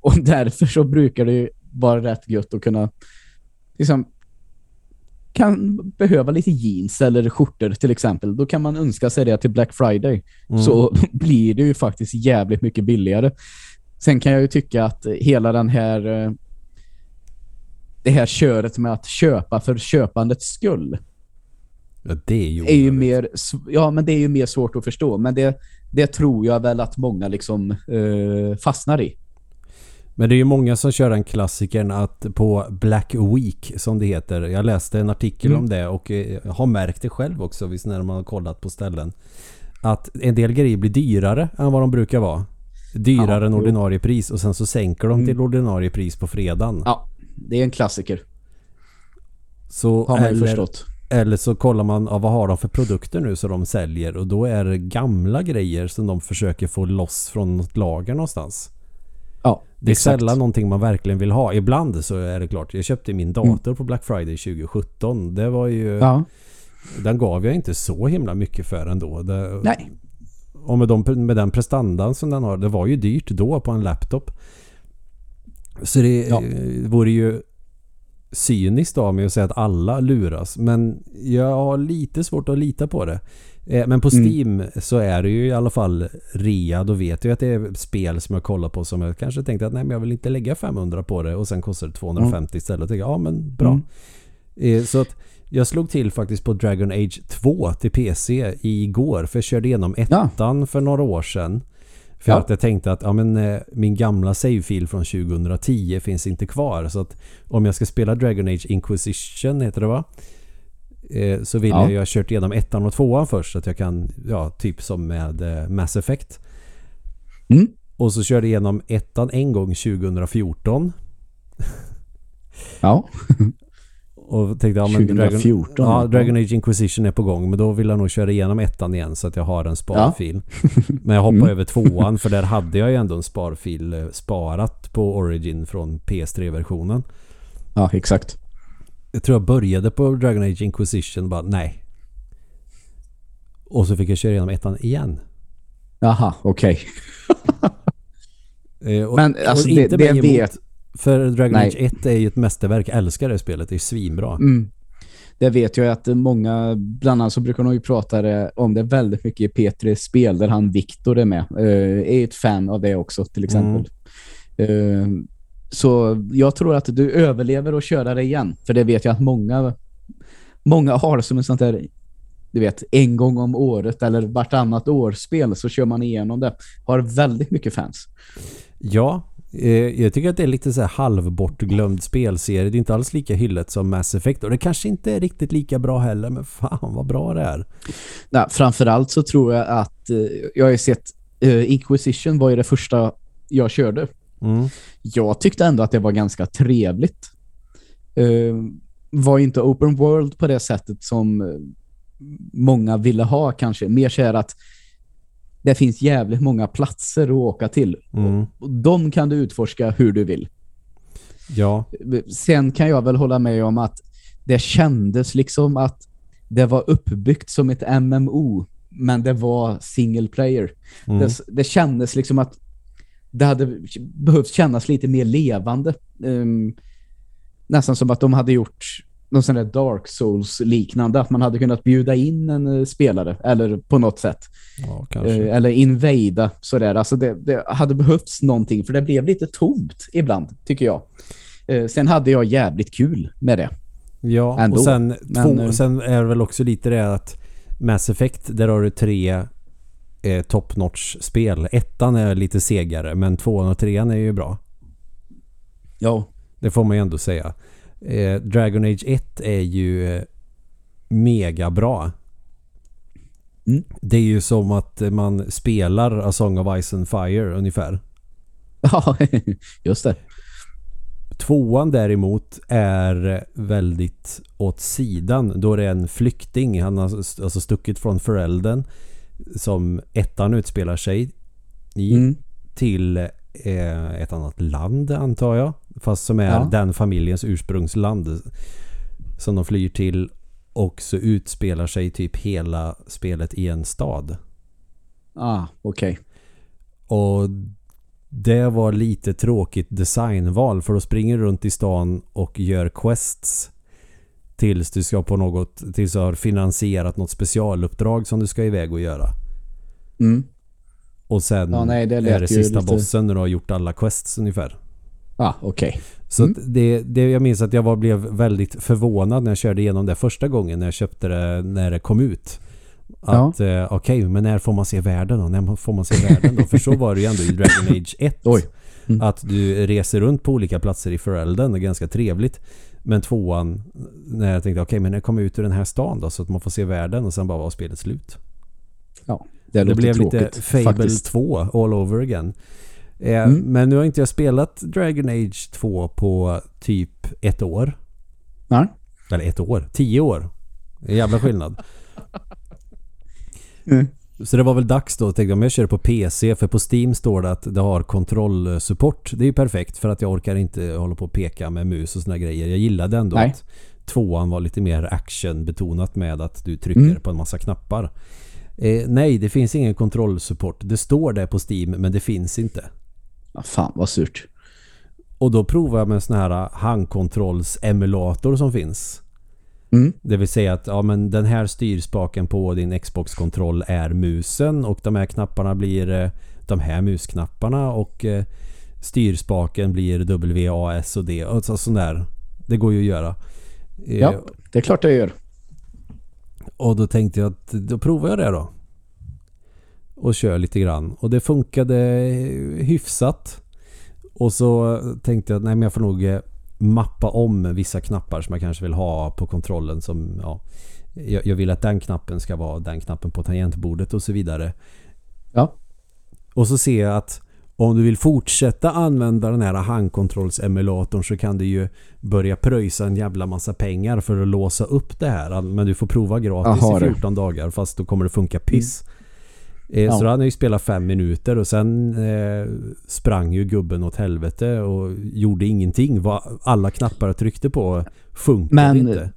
Och därför så brukar det ju vara rätt gött att kunna liksom kan behöva lite jeans eller skjortor till exempel. Då kan man önska sig det till Black Friday. Mm. Så blir det ju faktiskt jävligt mycket billigare. Sen kan jag ju tycka att hela den här eh, det här köret med att köpa för köpandets skull Ja, det är ju, är ju mer ja men det är ju mer svårt att förstå men det, det tror jag väl att många liksom eh, fastnar i. Men det är ju många som kör den klassikern att på Black Week som det heter. Jag läste en artikel Mm. om det och eh, har märkt det själv också visst när man har kollat på ställen. Att en del grejer blir dyrare än vad de brukar vara. Dyrare Ja, än jo. ordinarie pris och sen så sänker de Mm. till ordinarie pris på fredagen. Ja, det är en klassiker. Så Har man eller, förstått. eller så kollar man ja, vad har de för produkter nu som de säljer och då är det gamla grejer som de försöker få loss från något lager någonstans. Ja, Det är exakt. sällan någonting man verkligen vill ha. Ibland så är det klart. Jag köpte min dator på Black Friday 2017. Det var ju... Mm. Ja, Den gav jag inte så himla mycket för ändå. Det, nej. Och med, de, med den prestandan som den har. Det var ju dyrt då på en laptop. Så det Ja. eh, vore ju cyniskt av mig att säga att alla luras. Men jag har lite svårt att lita på det. Eh, Men på Mm. Steam så är det ju i alla fall rea. Då vet jag att det är spel som jag kollar på som jag kanske tänkte att nej men jag vill inte lägga 500 på det och sen kostar det 250 istället. Och tänkte, ja men bra. Mm. Eh, Så att jag slog till faktiskt på Dragon Age 2 till PC igår. För jag körde igenom Ja. ettan för några år sedan. För Ja. att jag tänkte att ja, men, eh, min gamla savefil från 2010 finns inte kvar. Så att om jag ska spela Dragon Age Inquisition heter det va? Eh, så vill Ja. jag ju ha kört igenom ettan och tvåan först. Så att jag kan, ja typ som med eh, Mass Effect. Mm. Och så körde jag igenom ettan en gång 2014. Ja, Och tänkte ja men Dragon, 2014. ja, Dragon Age Inquisition är på gång. Men då vill jag nog köra igenom ettan igen så att jag har en sparfil. Men jag hoppar Mm. över tvåan för där hade jag ju ändå en sparfil eh, sparat på Origin från PS3-versionen. ja exakt. Jag tror jag började på Dragon Age Inquisition bara nej. Och så fick jag köra igenom ettan igen. Jaha, okej. Eh, och, Men, alltså, det- det mig vet-. För Dragon Nej. Age 1 är ju ett mästerverk. Jag älskar det spelet. Det är svinbra. Mm. Det vet jag att många, bland annat så brukar de ju prata om det väldigt mycket i P3 spel där han Viktor är med. Eh, är ett fan av det också till exempel. Eh, så jag tror att du överlever att köra det igen. För det vet jag att många många har som en sånt där du vet, en gång om året eller vartannat år spel så kör man igenom det. Har väldigt mycket fans. Ja, jag tycker att det är lite så här halvbortglömd spelserie. Det är inte alls lika hyllet som Mass Effect och det kanske inte är riktigt lika bra heller men fan vad bra det är. Nej, framförallt så tror jag att eh, jag har ju sett eh, Inquisition var ju det första jag körde. Mm. Jag tyckte ändå att det var ganska trevligt. Eh, var inte open world på det sättet som eh, många ville ha kanske. Mer så här att det finns jävligt många platser att åka till. Mm. Och de kan du utforska hur du vill. Ja, Sen kan jag väl hålla med om att det kändes liksom att det var uppbyggt som ett MMO men det var single player. mm. Det, det kändes liksom att det hade behövt kännas lite mer levande. Ehm, nästan som att de hade gjort någon sån där Dark Souls liknande. Att man hade kunnat bjuda in en eh, spelare eller på något sätt. ja. Eh, eller invada sådär. Alltså det, det hade behövts någonting för det blev lite tomt ibland tycker jag. Eh, sen hade jag jävligt kul med det. Ja, ändå. och sen, två, sen är det väl också lite det att Mass Effect, där har du tre eh, top notch spel. Ettan är lite segare men tvåan och trean är ju bra. Ja. Det får man ju ändå säga. Eh, Dragon Age 1 är ju eh, mega bra. Mm. Det är ju som att man spelar A Song of Ice and Fire ungefär. Ja, just det. Tvåan däremot är väldigt åt sidan då det är en flykting. Han har alltså stuckit från föräldern som ettan utspelar sig i Mm. till eh, ett annat land antar jag. Fast som är Ja. den familjens ursprungsland som de flyr till och så utspelar sig typ hela spelet i en stad. Ah, okej. Och det var lite tråkigt designval för då springer du runt i stan och gör quests tills du ska på något tills du har finansierat något specialuppdrag som du ska iväg och göra. Mm. Och sen Ja, nej, är det sista lite- bossen när du har gjort alla quests ungefär. Ah, okej. Så Mm. det, det, jag minns att jag var, blev väldigt förvånad när jag körde igenom det första gången när jag köpte det när det kom ut. Att eh, okej, men när får man se världen då? När får man se världen då? För så var det ju ändå i Dragon Age 1. Oj. Mm. Att du reser runt på olika platser i Ferelden. Det är ganska trevligt. Men tvåan, när jag tänkte okej, men när jag kommer ut ur den här stan då så att man får se världen och sen bara var spelet slut. Ja, det, Det, blev tråkigt, lite Fable faktiskt. 2 all over again. Eh, Mm. Men nu har inte jag spelat Dragon Age 2 på typ ett år. Nej. Eller ett år. Tio år. En jävla skillnad. Mm. Så det var väl dags då. Tänkte jag, om jag kör på PC. För på Steam står det att det har kontrollsupport. Det är ju perfekt för att jag orkar inte hålla på och peka med mus och såna grejer. Jag gillade ändå Nej. att tvåan var lite mer actionbetonat med att du trycker Mm. på en massa knappar. Eh, nej, det finns ingen kontrollsupport. Det står det på Steam men det finns inte. Fan, vad surt. Och då provar jag med en sån här handkontrollsemulator som finns. Mm. Det vill säga att ja, men den här styrspaken på din Xbox-kontroll är musen och de här knapparna blir eh, de här musknapparna och eh, styrspaken blir W, A, S och D. Och så, sån där. Det går ju att göra. Eh, Ja. Det är klart jag gör. Och då tänkte jag att då provar jag det då. Och kör lite grann. Och det funkade hyfsat. Och så tänkte jag att nej men jag får nog eh, mappa om vissa knappar som jag kanske vill ha på kontrollen som ja, jag, vill att den knappen ska vara den knappen på tangentbordet och så vidare. Ja. Och så ser jag att om du vill fortsätta använda den här handkontrollsemulatorn så kan du ju börja pröjsa en jävla massa pengar för att låsa upp det här. Men du får prova gratis Jaha, i du. Mm. 14 dagar fast då kommer det funka piss. Eh, Ja. Så då hade jag ju spelat fem minuter och sen eh, sprang ju gubben åt helvete och gjorde ingenting. Vad alla knappar tryckte på funkade Men- inte.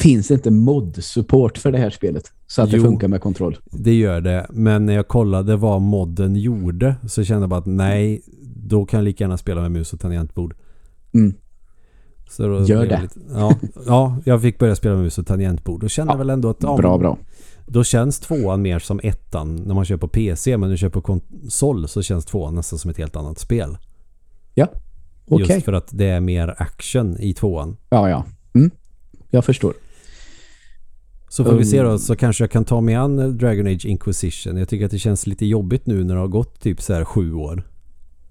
Finns det inte mod-support för det här spelet? Så att Jo. det funkar med kontroll. Det gör det. Men när jag kollade vad modden gjorde så kände jag bara att nej, då kan jag lika gärna spela med mus och tangentbord. Mm. Gör det. Lite, ja, ja, jag fick börja spela med mus och tangentbord. Då kände Ja, väl ändå att ja, Bra, bra. Då känns tvåan mer som ettan när man kör på PC. Men när du kör på konsol så känns tvåan nästan som ett helt annat spel. Okej. Just för att det är mer action i tvåan. Ja, ja. Mm. Jag förstår. Så får vi se då Um. så kanske jag kan ta mig an Dragon Age Inquisition. Jag tycker att det känns lite jobbigt nu när det har gått typ så här sju år.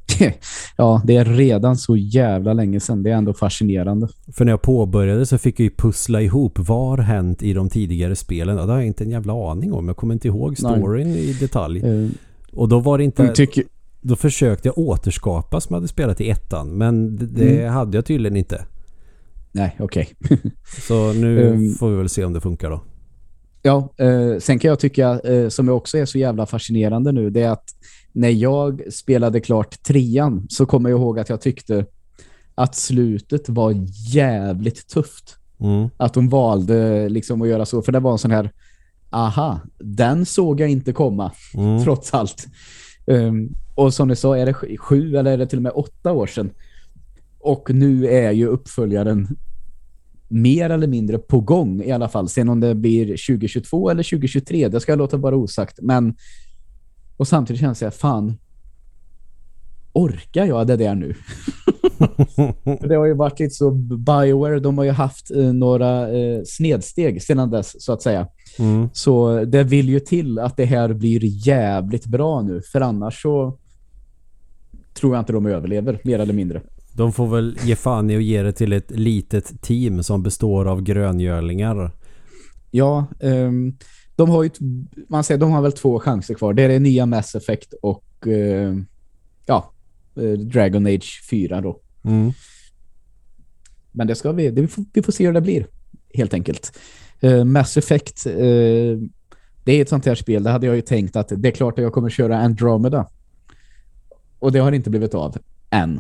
ja, det är redan så jävla länge sedan. Det är ändå fascinerande. För när jag påbörjade så fick jag ju pussla ihop vad har hänt i de tidigare spelen. Ja, det har jag inte en jävla aning om. Jag kommer inte ihåg Nej. storyn i detalj. Uh, Och då var det inte... tycker, Då försökte jag återskapa som jag hade spelat i ettan. Men det, det Mm. hade jag tydligen inte. nej, okej. Så nu Um. får vi väl se om det funkar då. Ja, eh, sen kan jag tycka, eh, som också är så jävla fascinerande nu, det är att när jag spelade klart trean så kommer jag ihåg att jag tyckte att slutet var jävligt tufft. Mm. Att de valde liksom att göra så, för det var en sån här aha, den såg jag inte komma, Mm. trots allt. Um, och som ni sa, är det sj- sju eller är det till och med åtta år sedan? Och nu är ju uppföljaren mer eller mindre på gång i alla fall. Sen om det blir 2022 eller 2023, det ska jag låta vara osagt. Men och samtidigt känns jag, fan orkar jag det där nu? Det har ju varit lite så Bioware, de har ju haft eh, några eh, snedsteg sedan dess så att säga. Mm. Så det vill ju till att det här blir jävligt bra nu. För annars så tror jag inte de överlever, mer eller mindre. De får väl ge fan i att ge det till ett litet team som består av gröngörlingar. Ja, ehm, de har ju, man säger, de har väl två chanser kvar. Det är det nya Mass Effect och eh, ja, eh, Dragon Age 4 då. Mm. Men det ska vi, det, vi, får, vi får se hur det blir, helt enkelt. Eh, Mass Effect, eh, det är ett sånt här spel, det hade jag ju tänkt att det är klart att jag kommer köra Andromeda. Och det har inte blivit av, än.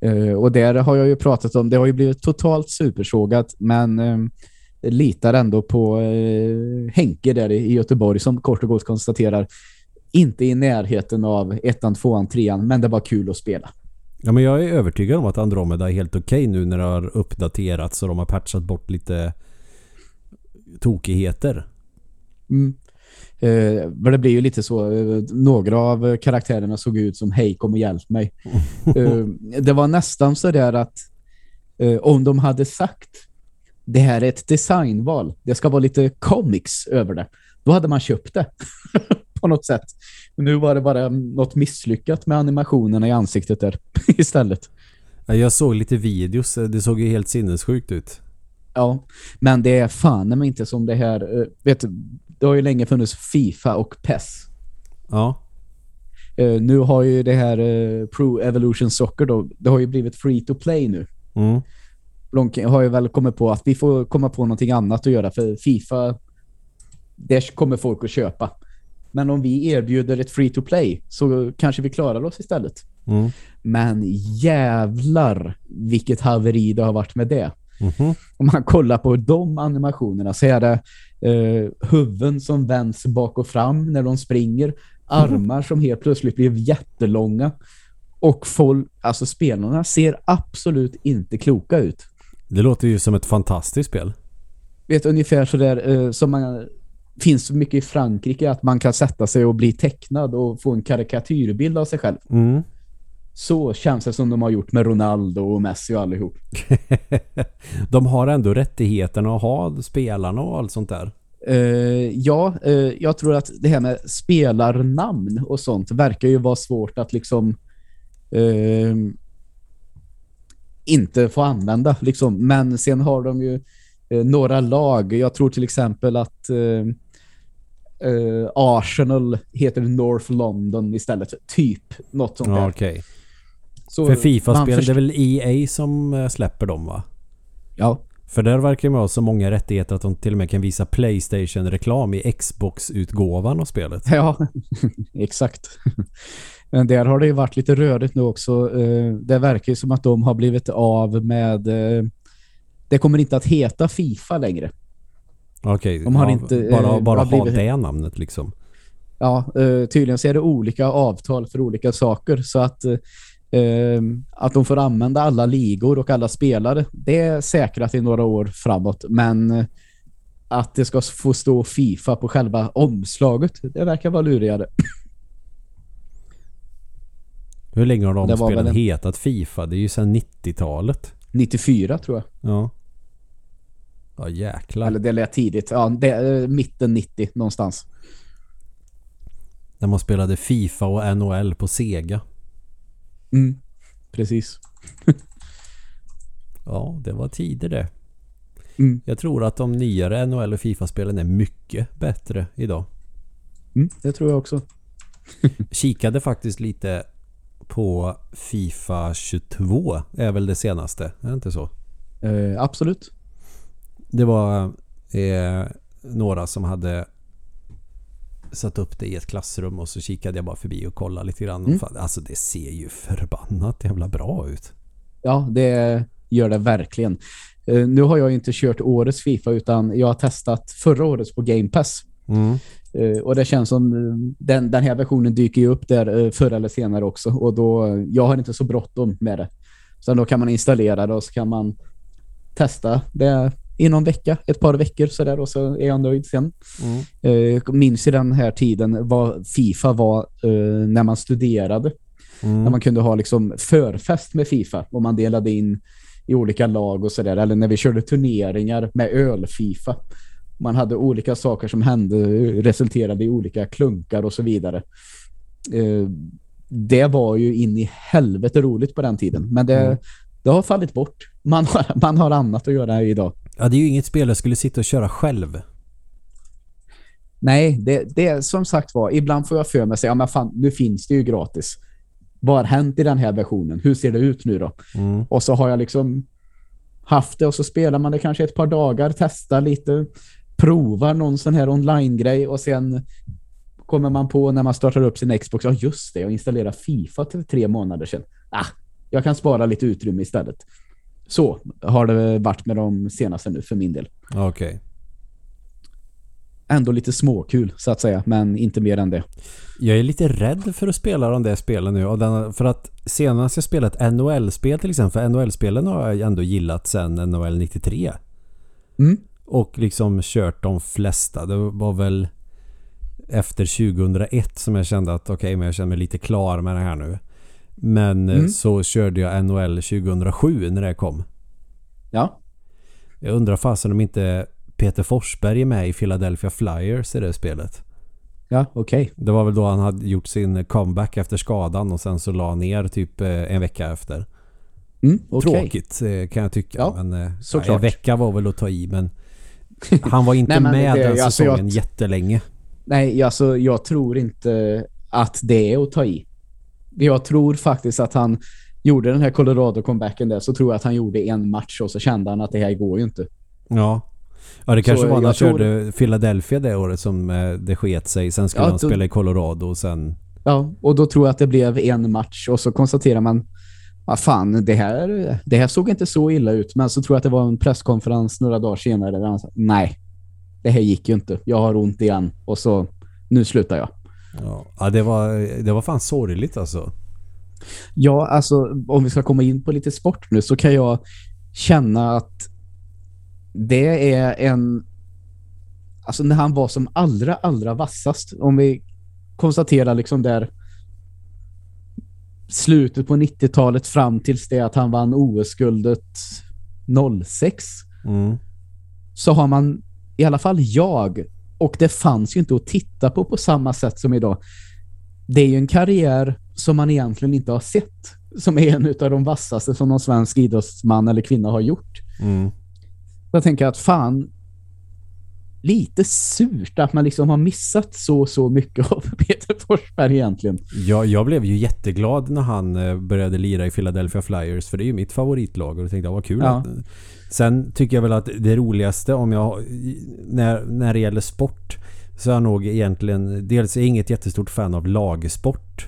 Eh, och där har jag ju pratat om, det har ju blivit totalt supersågat, men eh, litar ändå på eh, Henke där i, Göteborg som kort och gott konstaterar inte i närheten av ettan, tvåan, trean, men det var kul att spela. Ja men jag är övertygad om att Andromeda är helt okej nu när det har uppdaterats och de har patchat bort lite tokigheter. Mm. Eh, för det blir ju lite så, eh, några av karaktärerna såg ut som hej kom och hjälp mig. eh, det var nästan så där att eh, om de hade sagt det här är ett designval, det ska vara lite comics över det, då hade man köpt det på något sätt. Nu var det bara något misslyckat med animationerna i ansiktet där istället. Jag såg lite videos, det såg ju helt sinnessjukt ut. Ja, men det är fan men inte som det här, uh, vet du, det har ju länge funnits FIFA och PES. Ja. Uh, nu har ju det här uh, Pro Evolution Soccer då, det har ju blivit free to play nu. Mm. De har ju väl kommit på att vi får komma på någonting annat att göra för FIFA det kommer folk att köpa. Men om vi erbjuder ett free to play så kanske vi klarar oss istället. Mm. Men jävlar vilket haveri det har varit med det. Mm -hmm. Om man kollar på de animationerna så är det eh, huvuden som vänds bak och fram när de springer. Armar mm. som helt plötsligt blir jättelånga. Och folk, alltså spelarna ser absolut inte kloka ut. Det låter ju som ett fantastiskt spel. Vet ungefär sådär eh, som man finns så mycket i Frankrike att man kan sätta sig och bli tecknad och få en karikatyrbild av sig själv. Mm. Så känns det som de har gjort med Ronaldo och Messi och allihop. de har ändå rättigheterna att ha spelarna och allt sånt där. Uh, ja, uh, jag tror att det här med spelarnamn och sånt verkar ju vara svårt att liksom uh, inte få använda. Liksom. Men sen har de ju några lag. Jag tror till exempel att Arsenal heter North London istället. Typ något sånt där. Okay. Så För FIFA-spel, det är väl EA som eh, släpper dem va? Ja. För där verkar de ha så många rättigheter att de till och med kan visa Playstation-reklam i Xbox-utgåvan av spelet. Ja, exakt. Men där har det ju varit lite rörigt nu också. Eh, det verkar ju som att de har blivit av med... Eh, det kommer inte att heta FIFA längre. Okej, okay. ja, inte, bara, bara ha blivit... det namnet liksom. Ja, tydligen så är det olika avtal för olika saker. Så att eh, att de får använda alla ligor och alla spelare, det är säkrat i några år framåt. Men eh, att det ska få stå FIFA på själva omslaget, det verkar vara lurigare. Hur länge har de spelen en... hetat FIFA? Det är ju sedan 90-talet. 94 tror jag. Ja. Ja, jäklar. Eller det lät tidigt. Ja, det, är mitten 90 någonstans. När man spelade FIFA och NHL på Sega. Mm, precis. ja, det var tider det. Mm. Jag tror att de nyare NHL och FIFA-spelen är mycket bättre idag. Mm, det tror jag också. Kikade faktiskt lite på FIFA 22 är väl det senaste, är det inte så? Eh, absolut. Det var eh, några som hade satt upp det i ett klassrum och så kikade jag bara förbi och kollade lite grann. Mm. Alltså det ser ju förbannat jävla bra ut. Ja, det gör det verkligen. Uh, nu har jag inte kört årets FIFA utan jag har testat förra årets på Game Pass. Mm. Uh, och det känns som uh, den, den här versionen dyker ju upp där förr eller senare också. Och då, jag har inte så bråttom med det. Så då kan man installera det och så kan man testa det i någon vecka, ett par veckor sådär och så är jag nöjd sen. Mm. Eh, minns i den här tiden vad FIFA var eh, när man studerade. Mm. När man kunde ha liksom förfest med FIFA och man delade in i olika lag och sådär. Eller när vi körde turneringar med öl-FIFA. Man hade olika saker som hände, resulterade i olika klunkar och så vidare. Eh, det var ju in i helvete roligt på den tiden. Men det, mm. det har fallit bort. Man har, man har annat att göra idag. Ja, det är ju inget spel jag skulle sitta och köra själv. Nej, det, det är som sagt var, ibland får jag för mig säga, ja men fan, nu finns det ju gratis. Vad har hänt i den här versionen? Hur ser det ut nu då? Mm. Och så har jag liksom haft det och så spelar man det kanske ett par dagar, testar lite, provar någon sån här online-grej och sen kommer man på när man startar upp sin Xbox, ja just det, jag installerade FIFA till tre månader sedan. Ah, jag kan spara lite utrymme istället. Så har det varit med de senaste nu för min del. Okej. Okay. Ändå lite småkul så att säga, men inte mer än det. Jag är lite rädd för att spela de där spelen nu. Och den, för att senast jag spelat NHL-spel till exempel. NHL-spelen har jag ändå gillat sedan NHL 93. Mm. Och liksom kört de flesta. Det var väl efter 2001 som jag kände att okej, okay, men jag känner mig lite klar med det här nu. Men eh, mm. så körde jag NHL 2007 när det kom. Ja. Jag undrar fasen om inte Peter Forsberg är med i Philadelphia Flyers i det spelet. Ja, okej. Okay. Det var väl då han hade gjort sin comeback efter skadan och sen så la ner typ eh, en vecka efter. Mm, okay. Tråkigt eh, kan jag tycka. Ja, men såklart. en vecka var väl att ta i men han var inte Nej, med det, den alltså säsongen jag, jättelänge. Nej, alltså jag tror inte att det är att ta i. Jag tror faktiskt att han gjorde den här Colorado-comebacken där så tror jag att han gjorde en match och så kände han att det här går ju inte. Ja. Ja, det kanske så var när han körde Philadelphia det året som eh, det sket sig. Sen skulle ja, han då, spela i Colorado och sen... Ja, och då tror jag att det blev en match och så konstaterar man vad fan, det här, det här såg inte så illa ut. Men så tror jag att det var en presskonferens några dagar senare där han sa, nej, det här gick ju inte. Jag har ont igen. Och så, nu slutar jag. Ja, det var, det var fan sorgligt alltså. Ja, alltså om vi ska komma in på lite sport nu så kan jag känna att det är en alltså när han var som allra, allra vassast om vi konstaterar liksom där slutet på 90-talet fram tills det att han vann OS-guldet 06 mm. så har man i alla fall jag och det fanns ju inte att titta på på samma sätt som idag. Det är ju en karriär som man egentligen inte har sett som är en av de vassaste som någon svensk idrottsman eller kvinna har gjort. Mm. Jag tänker att fan lite surt att man liksom har missat så så mycket av Peter Forsberg egentligen. Ja, jag blev ju jätteglad när han eh, började lira i Philadelphia Flyers för det är ju mitt favoritlag och jag tänkte, vad kul ja. att... Sen tycker jag väl att det roligaste om jag när, när det gäller sport så är jag nog egentligen dels är jag inget jättestort fan av lagsport.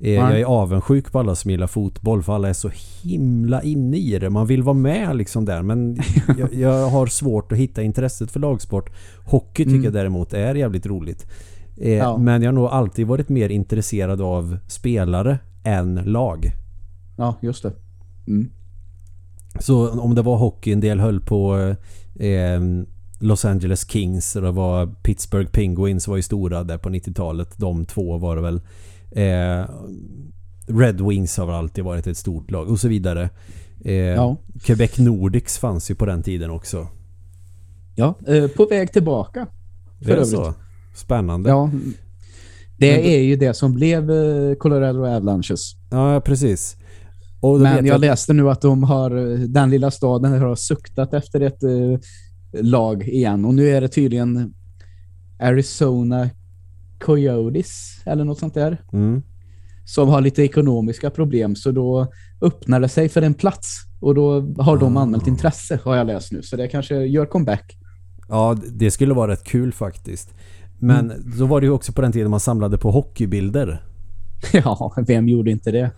Eh, jag är avundsjuk på alla som gillar fotboll för alla är så himla inne i det. Man vill vara med liksom där men jag, jag har svårt att hitta intresset för lagsport. Hockey tycker mm. jag däremot är jävligt roligt. Eh, ja. Men jag har nog alltid varit mer intresserad av spelare än lag. Ja, just det. Mm. Så om det var hockey, en del höll på eh, Los Angeles Kings och det var Pittsburgh Penguins var ju stora där på 90-talet. De två var det väl. Eh, Red Wings har alltid varit ett stort lag och så vidare. Eh, ja. Quebec Nordics fanns ju på den tiden också. Ja, eh, på väg tillbaka. Det är så. Spännande. Ja, det är ju det som blev eh, Colorado Avalanches. Ja, precis. Men jag, jag läste nu att de har den lilla staden har suktat efter ett eh, lag igen. Och nu är det tydligen Arizona Coyotes eller något sånt där. Mm. Som har lite ekonomiska problem. Så då öppnar det sig för en plats. Och då har de ah. anmält intresse har jag läst nu. Så det kanske gör comeback. Ja, det skulle vara rätt kul faktiskt. Men mm. då var det ju också på den tiden man samlade på hockeybilder. Ja, vem gjorde inte det?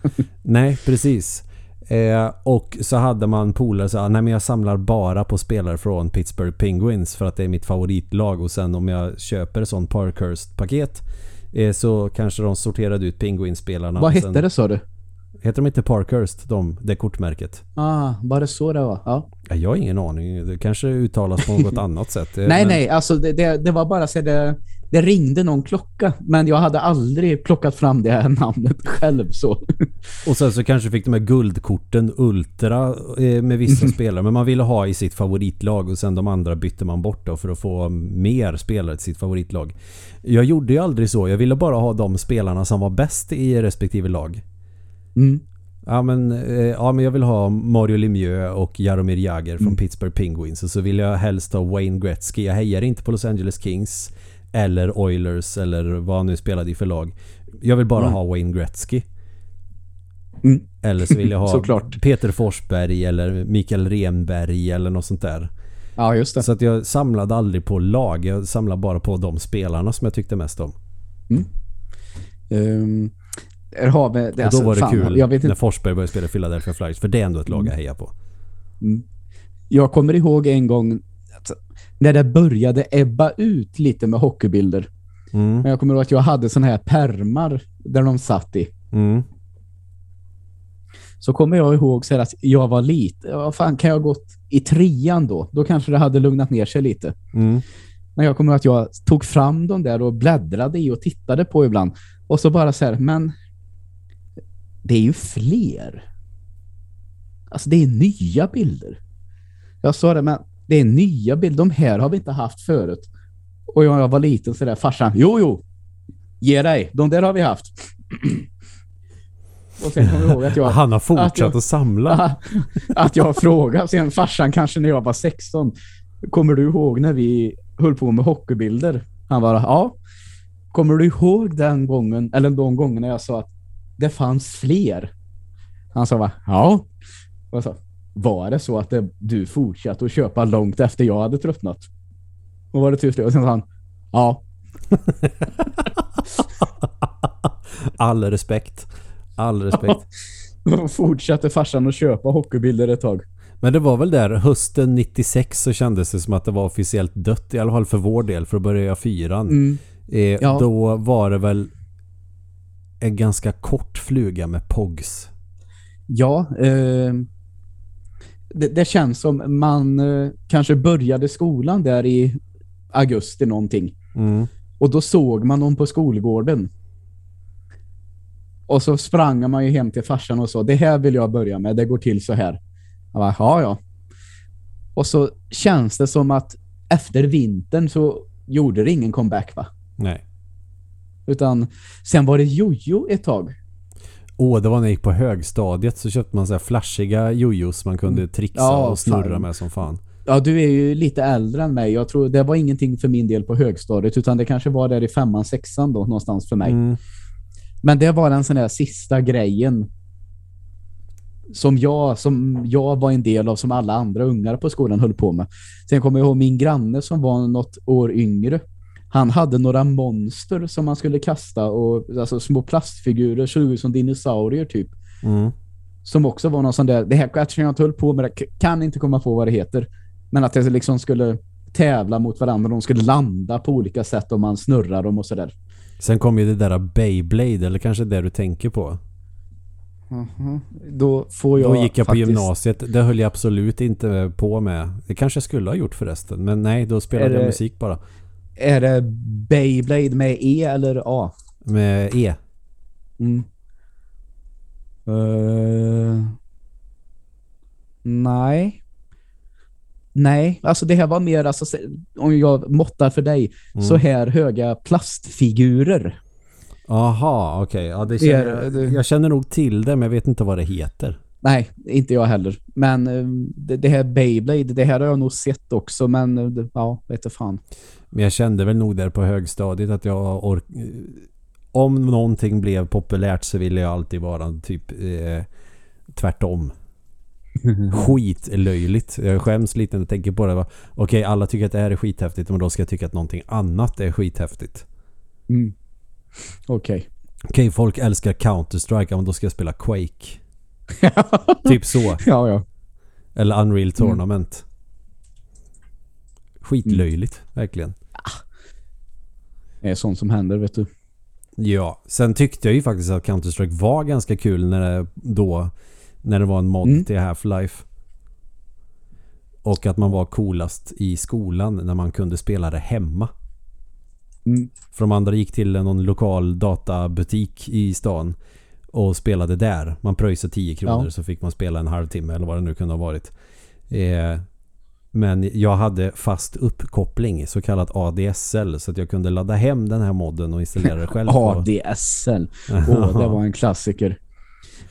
Nej, precis. Eh, och så hade man polare så nej men jag samlar bara på spelare från Pittsburgh Penguins för att det är mitt favoritlag och sen om jag köper sånt Parkhurst-paket eh, så kanske de sorterade ut Penguins-spelarna. Vad hette det sa du? Heter de inte Parkhurst, de, det kortmärket? Ah, var det så det var? Ja. ja jag har ingen aning. Det kanske uttalas på något annat sätt. nej, men... nej. Alltså det, det, det, var bara så det, det ringde någon klocka. Men jag hade aldrig plockat fram det här namnet själv så. Och sen så kanske fick de här guldkorten Ultra eh, med vissa spelare. Men man ville ha i sitt favoritlag och sen de andra bytte man bort då för att få mer spelare till sitt favoritlag. Jag gjorde ju aldrig så. Jag ville bara ha de spelarna som var bäst i respektive lag. Mm. Ja men, eh, ja men jag vill ha Mario Lemieux och Jaromir Jagr från mm. Pittsburgh Penguins. Och så vill jag helst ha Wayne Gretzky. Jag hejar inte på Los Angeles Kings eller Oilers eller vad han nu spelade i för lag. Jag vill bara mm. ha Wayne Gretzky. Mm. Eller så vill jag ha Peter Forsberg eller Mikael Renberg eller något sånt där. Ja, just det. Så att jag samlade aldrig på lag. Jag samlade bara på de spelarna som jag tyckte mest om. Mm. Um, har vi, det, och då alltså, var det fan, kul jag vet när Forsberg började spela Philadelphia Flyers. För det är ändå ett lag jag mm. hejar på. Mm. Jag kommer ihåg en gång när det började ebba ut lite med hockeybilder. Mm. Men jag kommer ihåg att jag hade såna här permar där de satt i. Mm. Så kommer jag ihåg så att jag var lite, vad fan kan jag ha gått i trean då? Då kanske det hade lugnat ner sig lite. Mm. Men jag kommer ihåg att jag tog fram dem där och bläddrade i och tittade på ibland. Och så bara så här, men det är ju fler. Alltså det är nya bilder. Jag sa det, men det är nya bilder. De här har vi inte haft förut. Och jag, jag var liten så där, farsan, jo jo, ge dig, de där har vi haft. och sen kommer jag ihåg att jag... Han har fortsatt att, jag, att samla. att jag frågade sen farsan kanske när jag var 16. Kommer du ihåg när vi höll på med hockeybilder? Han bara, ja. Kommer du ihåg den gången, eller de gångerna jag sa att det fanns fler? Han sa va, ja. Och så, var det så att det, du fortsatte att köpa långt efter jag hade tröttnat? Och var det tyst och sen sa han, ja. All respekt. All respekt. Fortsatte farsan att köpa hockeybilder ett tag. Men det var väl där hösten 96 så kändes det som att det var officiellt dött. I alla fall för vår del, för att börja fyran. Mm. Eh, Ja. Då var det väl en ganska kort fluga med POGs. Ja, eh, det, det känns som man eh, kanske började skolan där i augusti någonting. Mm. Och då såg man dem på skolgården. Och så sprang man ju hem till farsan och sa, det här vill jag börja med, det går till så här. Jag bara, ja ja. Och så känns det som att efter vintern så gjorde det ingen comeback va? Nej. Utan sen var det jojo ett tag. Åh, det var när jag gick på högstadiet så köpte man så här flashiga jojos man kunde trixa Mm. Ja, och snurra fan. med som fan. Ja, du är ju lite äldre än mig. Jag tror det var ingenting för min del på högstadiet utan det kanske var där i femman, sexan då någonstans för mig. Mm. Men det var den sån där sista grejen som jag, som jag var en del av som alla andra ungar på skolan höll på med. Sen kommer jag ihåg min granne som var något år yngre. Han hade några monster som man skulle kasta och alltså små plastfigurer såg ut som dinosaurier typ. Mm. Som också var någon sån där, det här kanske jag inte höll på med, det, kan inte komma på vad det heter. Men att det liksom skulle tävla mot varandra, de skulle landa på olika sätt om man snurrar dem och sådär. Sen kom ju det där Beyblade, eller kanske det du tänker på. Då får jag Då gick jag på faktiskt- gymnasiet. Det höll jag absolut inte på med. Det kanske jag skulle ha gjort förresten. Men nej, då spelade Är jag det- musik bara. Är det Beyblade med E eller A? Med E. Mm. Eh, nej. Nej, alltså det här var mer, alltså, om jag måttar för dig, Mm. så här höga plastfigurer. Aha, okej. Ja, det Det känner, jag, det- jag känner nog till det, men jag vet inte vad det heter. Nej, inte jag heller. Men eh, det, det här Beyblade, det här har jag nog sett också, men eh, det, ja, vet du fan. Men jag kände väl nog där på högstadiet att jag ork... Om någonting blev populärt så ville jag alltid vara typ eh, tvärtom. Skitlöjligt. Jag skäms lite när jag tänker på det. va. Okej, alla tycker att det här är skithäftigt men då ska jag tycka att någonting annat är skithäftigt. Mm. Okej. Okej, folk älskar Counter-Strike, men då ska jag spela Quake. typ så. Ja, ja. Eller Unreal Tournament. Skitlöjligt, verkligen. Det är sånt som händer, vet du. Ja, sen tyckte jag ju faktiskt att Counter-Strike var ganska kul när det då när det var en mod Mm. till Half-Life. Och att man var coolast i skolan när man kunde spela det hemma. Mm. För de andra gick till någon lokal databutik i stan och spelade där. Man pröjsade 10 kronor Ja. så fick man spela en halvtimme eller vad det nu kunde ha varit. Eh, men jag hade fast uppkoppling, så kallat ADSL, så att jag kunde ladda hem den här modden och installera det själv. ADSL. Åh, det var en klassiker.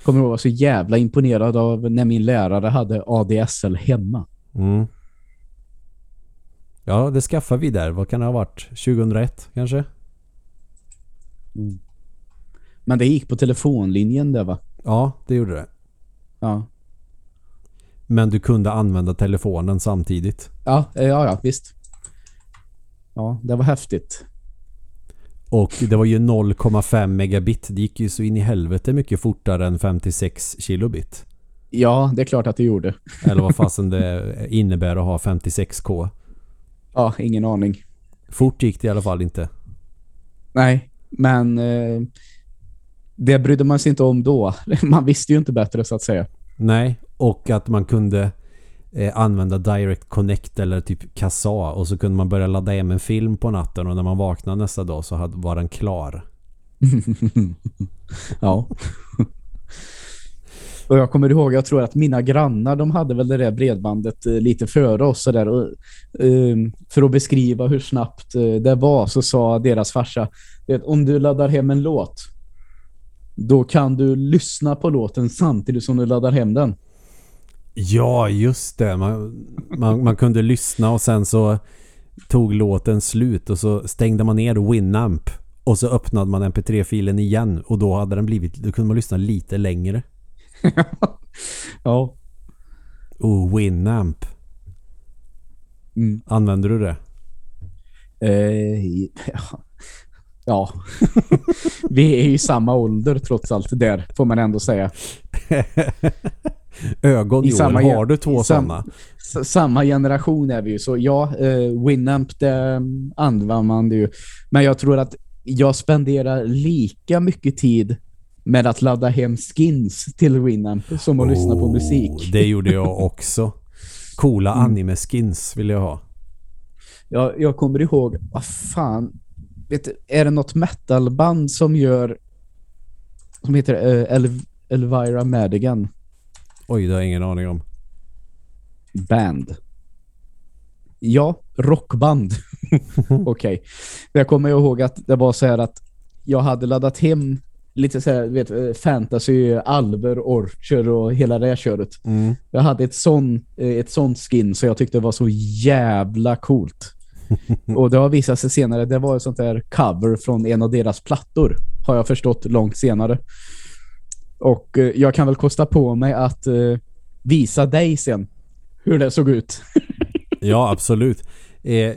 Kommer ihåg, var så jävla imponerad av när min lärare hade ADSL hemma. Mm. Ja, det skaffade vi där. Vad kan det ha varit? 2001 kanske? Men det gick på telefonlinjen där va? Ja, det gjorde det. Ja. Men du kunde använda telefonen samtidigt. Ja, eh, ja, ja, visst. Ja, det var häftigt. Och det var ju 0,5 megabit. Det gick ju så in i helvete mycket fortare än 56 kilobit. Ja, det är klart att det gjorde. Eller vad fasen det innebär att ha 56k. Ja, ingen aning. Fort gick det i alla fall inte. Nej, men eh, det brydde man sig inte om då. Man visste ju inte bättre så att säga. Nej, och att man kunde eh, använda Direct Connect eller typ Kassa och så kunde man börja ladda hem en film på natten och när man vaknade nästa dag så hade, var den klar. ja. Och jag kommer ihåg, jag tror att mina grannar, de hade väl det där bredbandet eh, lite före oss. Så där, och, eh, för att beskriva hur snabbt eh, det var så sa deras farsa, om du laddar hem en låt, då kan du lyssna på låten samtidigt som du laddar hem den. Ja, just det. Man, man, man kunde lyssna och sen så tog låten slut och så stängde man ner Winamp och så öppnade man mp3-filen igen och då hade den blivit, då kunde man lyssna lite längre. ja. Oh, Winamp. Mm. Använder du det? Eh, ja. Ja. Vi är i samma ålder trots allt där, får man ändå säga. Ögon I Joel, samma har du två i sam- sådana? S- samma generation är vi ju. Så ja, eh, Winamp det mm, använder man det ju. Men jag tror att jag spenderar lika mycket tid med att ladda hem skins till Winamp som att lyssna på Oh, musik. Det gjorde jag också. Coola Mm. anime-skins vill jag ha. Jag, jag kommer ihåg, vad fan, vet är det något metalband som gör som heter eh, Elv Elvira Madigan Oj, det har jag ingen aning om. Band? Ja, rockband. Okej. Jag kommer ihåg att det var så här att jag hade laddat hem lite så här, vet, eh, fantasy, alver, orcher och hela det här köret. Mm. Jag hade ett sån, eh, ett sånt skin så jag tyckte det var så jävla coolt. och det har visat sig senare, det var ett sånt där cover från en av deras plattor. Har jag förstått långt senare. Och eh, jag kan väl kosta på mig att eh, visa dig sen hur det såg ut. Ja, absolut. Eh,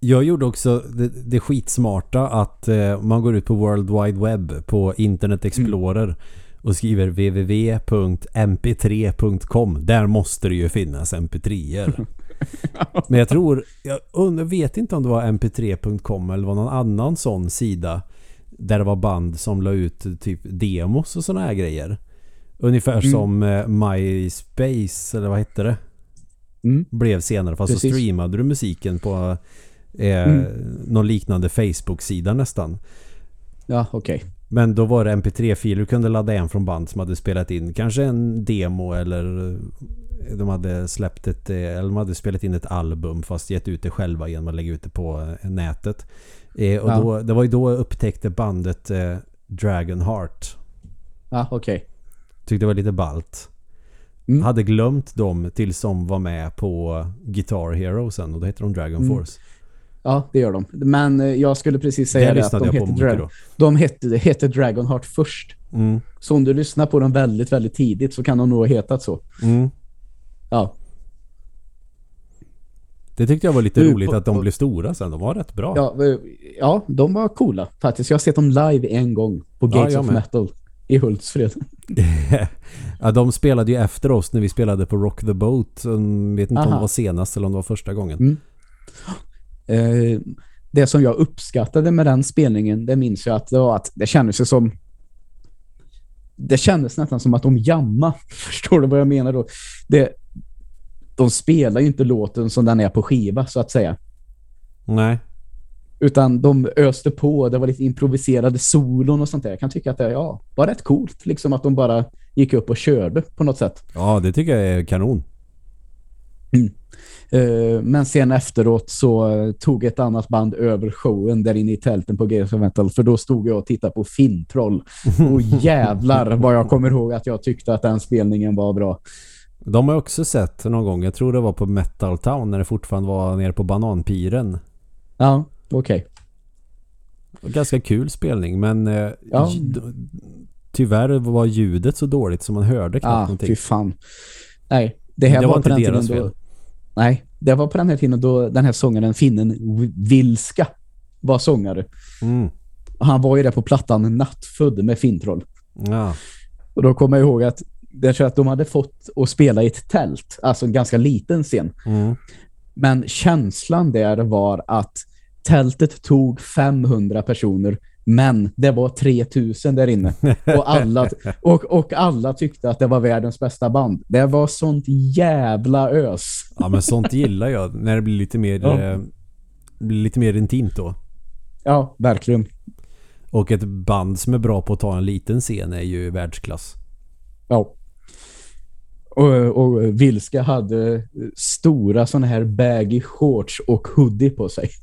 jag gjorde också det, det skitsmarta att man går ut på World Wide Web på Internet Explorer och skriver www.mp3.com. Där måste det ju finnas mp3er. Men jag tror, jag undrar, vet inte om det var mp3.com eller var någon annan sån sida där det var band som la ut typ demos och såna här grejer. Ungefär Mm. som eh, MySpace eller vad hette det? Mm. blev senare. Fast så Precis. streamade du musiken på eh, Mm. någon liknande Facebook-sida nästan. Ja, okej. Men då var det mp3-filer du kunde ladda en från band som hade spelat in kanske en demo eller de hade släppt ett eh, eller de hade spelat in ett album fast gett ut det själva genom att lägga ut det på eh, nätet. Eh, och Ja. då, det var ju då jag upptäckte bandet eh, Dragonheart. Ja, okej. Tyckte det var lite balt. Mm. Hade glömt dem tills de var med på Guitar Hero sen och då hette de Dragon Mm. Force. Ja, det gör de. Men eh, jag skulle precis säga Det det, att de heter, mycket Dra- då. de hette, hette Dragonheart först. Mm. Så om du lyssnar på dem väldigt, väldigt tidigt så kan de nog ha hetat så. Mm. Ja, Det tyckte jag var lite Du, roligt att de blev stora sen. De var rätt bra. ja, ja, de var coola faktiskt. Jag har sett dem live en gång på Ja, Gates jag of. Metal i Hultsfred. ja, de spelade ju efter oss när vi spelade på Rock the Boat. Jag vet inte om Aha. det var senast eller om det var första gången. Mm. Eh, det som jag uppskattade med den spelningen, det minns jag att det var att det kändes som det kändes nästan som att de jamma. Förstår du vad jag menar då? Det, de spelar ju inte låten som den är på skiva så att säga. Nej. Utan de öste på, det var lite improviserade solon och sånt där. Jag kan tycka att det ja, var rätt coolt. Liksom att de bara gick upp och körde på något sätt. Ja, det tycker jag är kanon. Eh, men sen efteråt så tog ett annat band över showen där inne i tälten på Games of Metal. För då stod jag och tittade på Fintroll. Och jävlar vad jag kommer ihåg att jag tyckte att den spelningen var bra. De har jag också sett någon gång. Jag tror det var på Metal Town när det fortfarande var nere på Bananpiren. Ja, okej. Ganska kul spelning men eh, Ja. tyvärr var ljudet så dåligt så man hörde knappt Ah, någonting. fy fan. Nej, det här Det var, var på inte den tiden deras då... fel. Nej, det var på den här tiden då den här sångaren, finnen Vilska, var sångare. Mm. Han var ju där på plattan Nattfödd med Fintroll. Ja. Och då kommer jag ihåg att det tror jag att de hade fått att spela i ett tält, alltså en ganska liten scen. Mm. Men känslan där var att tältet tog 500 personer Men det var 3000 där inne. Och alla, och, och alla tyckte att det var världens bästa band. Det var sånt jävla ös. Ja, men sånt gillar jag. När det blir lite mer, Ja. eh, blir lite mer intimt då. Ja, verkligen. Och ett band som är bra på att ta en liten scen är ju världsklass. Ja. Och, och Vilska hade stora såna här baggy shorts och hoodie på sig.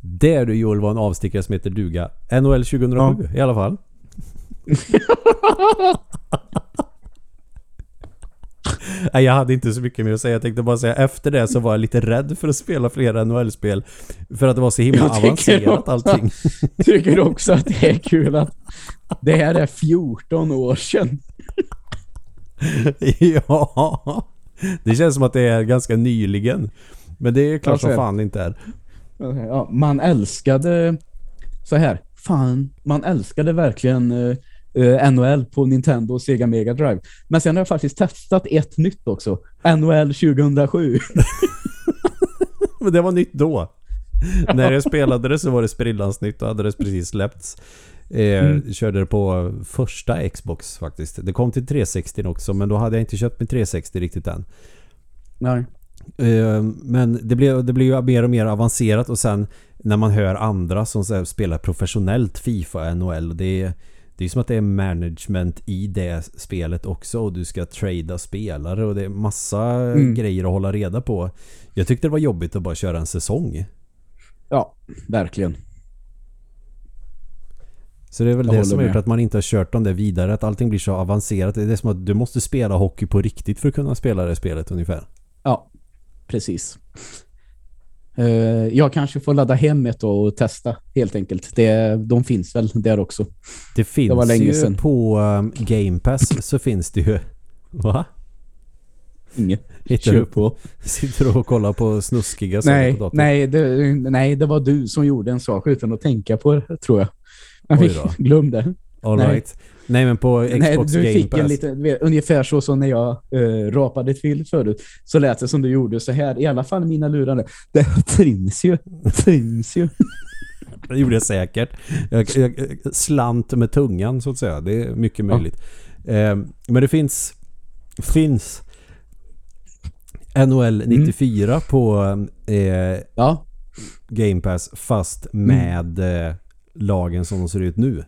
Det du Joel var en avstickare som heter duga. NHL 2007 i alla fall. Nej, jag hade inte så mycket mer att säga. Jag tänkte bara säga efter det så var jag lite rädd för att spela flera NHL-spel. För att det var så himla Jag avancerat också- allting. Tycker också att det är kul att det här är 14 år sedan. ja. Det känns som att det är ganska nyligen. Men det är klart Jag som fan det inte är. Ja, man älskade så här. Fan, man älskade verkligen eh, NHL på Nintendo och Sega Mega Drive. Men sen har jag faktiskt testat ett nytt också. NHL 2007. Men det var nytt då. När jag spelade det så var det sprillans nytt och hade det precis släppts. Eh, Körde det på första Xbox faktiskt. Det kom till 360 också men då hade jag inte köpt min 360 riktigt än. Nej. Eh, men det blev, det blev ju mer och mer avancerat och sen när man hör andra som spelar professionellt FIFA och NHL. Det är, det är som att det är management i det spelet också och du ska trada spelare och det är massa Mm. grejer att hålla reda på. Jag tyckte det var jobbigt att bara köra en säsong. Ja, verkligen. Så det är väl Jag det som har gjort att man inte har kört dem där vidare. Att allting blir så avancerat. Det är som att du måste spela hockey på riktigt för att kunna spela det spelet ungefär. Ja, precis. Eh, jag kanske får ladda hem ett och testa helt enkelt. Det, de finns väl där också. Det finns var länge ju sedan. på um, Game Pass så finns det ju... Va? Inget. Hittar Kör på. Sitter du och kollar på snuskiga saker Nej, på datorn? nej det, nej, det var du som gjorde en sak utan att tänka på det, tror jag. Oj då. glöm det. All nej. right. Nej men på Xbox Nej, du fick en lite, ungefär så som när jag uh, rapade till förut. Så lät det som du gjorde så här. I alla fall mina lurar. Det trims ju. Trims ju. Det gjorde jag säkert. Jag, jag, slant med tungan så att säga. Det är mycket möjligt. Eh, men det finns finns NHL 94 på eh, Ja, Game Pass fast med eh, lagen som de ser ut nu.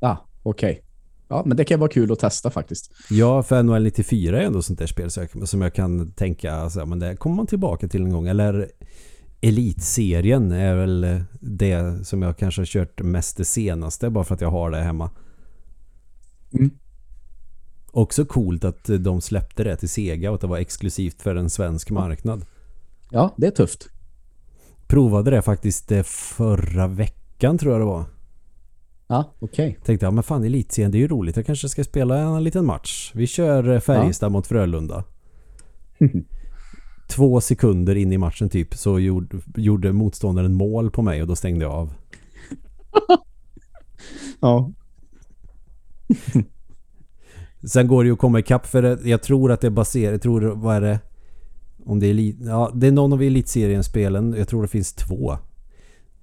ja okej. Ja, men det kan vara kul att testa faktiskt. Ja, för NHL 94 är ändå sånt där spel så som jag kan tänka alltså, men det kommer man tillbaka till en gång. Eller Elitserien är väl det som jag kanske har kört mest det senaste bara för att jag har det hemma. Mm. Också coolt att de släppte det till Sega och att det var exklusivt för en svensk marknad. Ja, det är tufft. Provade det faktiskt eh, förra veckan tror jag det var. Ja, okej. Tänkte jag, men fan elitserien det är ju roligt. Jag kanske ska spela en liten match. Vi kör eh, Färjestad mot Frölunda. Två sekunder in i matchen typ så gjorde, gjorde motståndaren mål på mig och då stängde jag av. Ja. Sen går det ju att komma ikapp för det, jag tror att det är baserat, jag tror vad är det? Om det är ja det är någon av elitserienspelen, jag tror det finns två.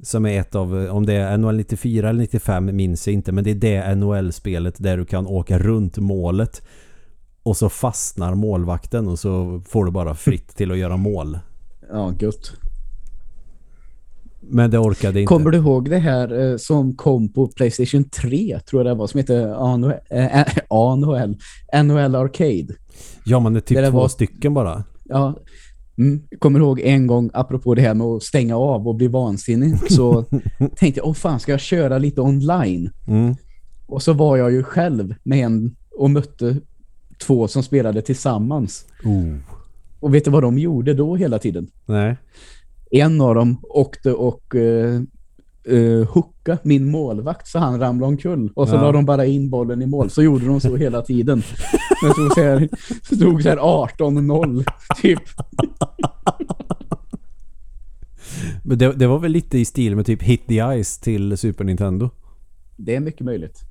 Som är ett av, om det är NHL 94 eller 95 minns jag inte men det är det NHL-spelet där du kan åka runt målet och så fastnar målvakten och så får du bara fritt till att göra mål. Ja, gött. Men det orkade inte. Kommer du ihåg det här eh, som kom på Playstation 3, tror jag det var, som heter ANHL, eh, ANHL, NHL Arcade? Ja men det är typ Det två var- stycken bara. Ja, mm. kommer ihåg en gång, apropå det här med att stänga av och bli vansinnig, så tänkte jag, åh fan, ska jag köra lite online? Mm. Och så var jag ju själv med en och mötte två som spelade tillsammans. Oh. Och vet du vad de gjorde då hela tiden? Nej. En av dem åkte och uh, uh, hooka min målvakt så han ramlade omkull. Och så Ja. la de bara in bollen i mål. Så gjorde de så hela tiden. Det stod så här, stod så här 18-0 typ. Men det, det var väl lite i stil med typ Hit the Ice till Super Nintendo. Det är mycket möjligt.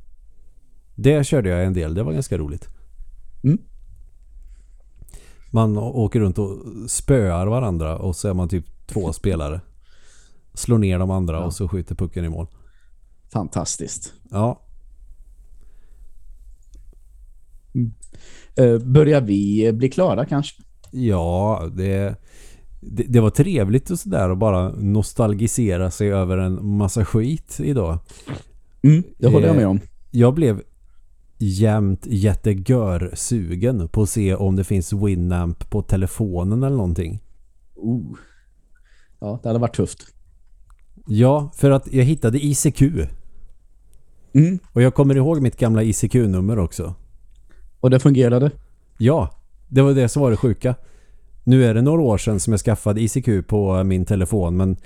Det körde jag en del. Det var ganska roligt. Mm. Man åker runt och spöar varandra och så är man typ två spelare. Slår ner de andra Ja. och så skjuter pucken i mål. Fantastiskt. Ja, Eh, börjar vi bli klara kanske? ja det, det, det var trevligt och sådär att bara nostalgisera sig över en massa skit idag. Mm, det håller jag Eh, med om. Jag blev jämt jättegör sugen på att se om det finns Winamp på telefonen eller någonting. Oh. Ja, det hade varit tufft. Ja, för att jag hittade ICQ. Mm. Och jag kommer ihåg mitt gamla ICQ-nummer också. Och det fungerade. Ja, det var det som var det sjuka. Nu är det några år sedan som jag skaffade ICQ på min telefon men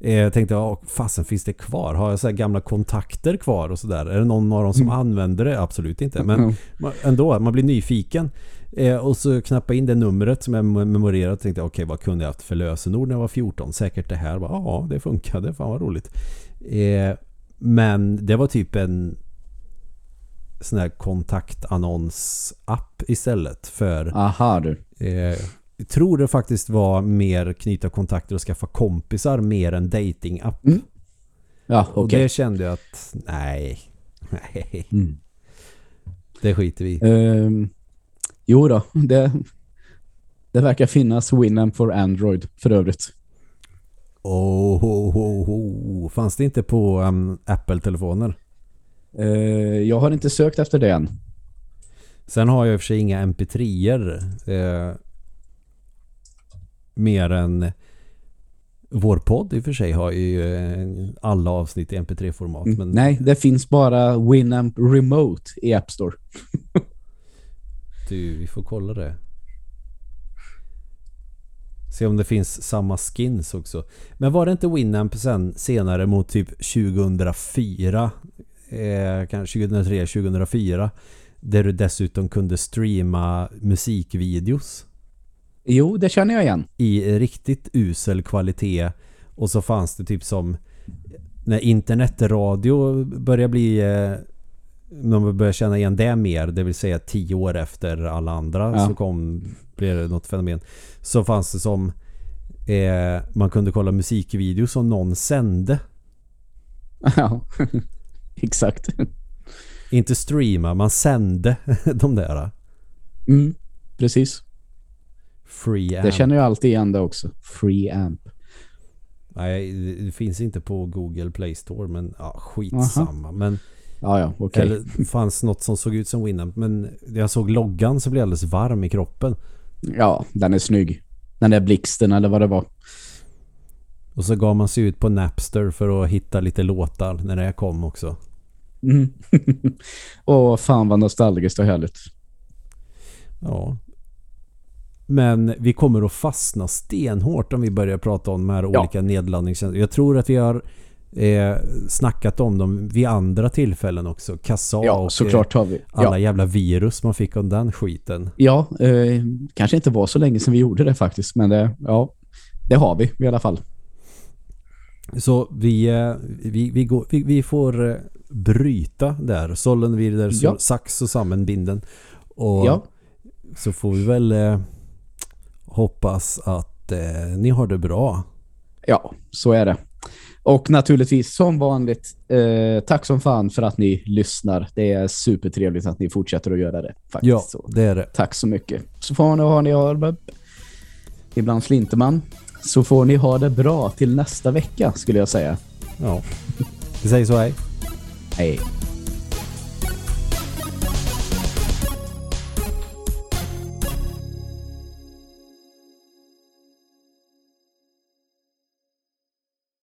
eh, jag tänkte, ja, fasen finns det kvar? Har jag så gamla kontakter kvar och sådär? Är det någon av dem som använder det? Absolut inte. Men Mm. man, ändå, man blir nyfiken. Eh, och så knappa in det numret som jag mem- memorerat och tänkte, okej vad kunde jag haft för lösenord när jag var 14? Säkert det här. Bara, Ja, det funkade. Fan vad roligt. Eh, men det var typ en sån här kontaktannons-app istället för Aha du. Eh, jag tror det faktiskt var mer knyta kontakter och skaffa kompisar mer än dating-app. Mm. Ja, Och okej. det kände jag att nej, nej, Mm. det skiter vi i. Jo då, det, det verkar finnas Winamp for Android för övrigt. Oh, oh, oh, oh. Fanns det inte på um, Apple-telefoner? Eh, jag har inte sökt efter det än. Sen har jag i och för sig inga mp3er eh, mer än vår podd i och för sig har ju eh, alla avsnitt i mp3-format. Mm. Men Nej, det finns bara Winamp Remote i App Store. Du, vi får kolla det. Se om det finns samma skins också. Men var det inte Winamp sen senare mot typ 2004? Eh, kanske 2003, 2004. Där du dessutom kunde streama musikvideos Jo, det känner jag igen. i riktigt usel kvalitet. Och så fanns det typ som när internetradio börjar bli eh, man börjar känna igen det mer, det vill säga tio år efter alla andra Ja. så kom, blev det något fenomen. Så fanns det som eh, man kunde kolla musikvideos som någon sände. Ja, exakt. Inte streama, man sände de där. Mm, precis. Free amp. Det känner jag alltid igen det också. Free Amp. Nej, det- finns inte på Google Play Store men ja, skitsamma. Men Ja, ja, okej. Eller fanns något som såg ut som Winamp. Men jag såg loggan så blev jag alldeles varm i kroppen. Ja, den är snygg. Den där blixten eller vad det var. Och så gav man sig ut på Napster för att hitta lite låtar när det kom också. Mm. Åh, fan vad nostalgiskt och härligt. Ja. Men vi kommer att fastna stenhårt om vi börjar prata om de här Ja. olika nedladdningstjänsterna. Jag tror att vi har eh, snackat om dem vid andra tillfällen också. Kassa Ja, och såklart har vi. eh, alla Ja, jävla virus man fick om den skiten. ja eh, kanske inte var så länge sedan vi gjorde det faktiskt. Men det, ja, det har vi i alla fall. Så vi, eh, vi, vi, går, vi, vi får eh, bryta där. Sollen vidare, Ja. sax och sammanbinden. Och Ja, så får vi väl eh, hoppas att eh, ni har det bra. ja, så är det. Och naturligtvis som vanligt, eh, tack som fan för att ni lyssnar. Det är supertrevligt att ni fortsätter att göra det. Faktiskt. Ja, Så. det är det. Tack så mycket. Så får ni ha ni har ibland slinter man. Så får ni ha det bra till nästa vecka skulle jag säga. Ja. Vi säger så hej. Hej.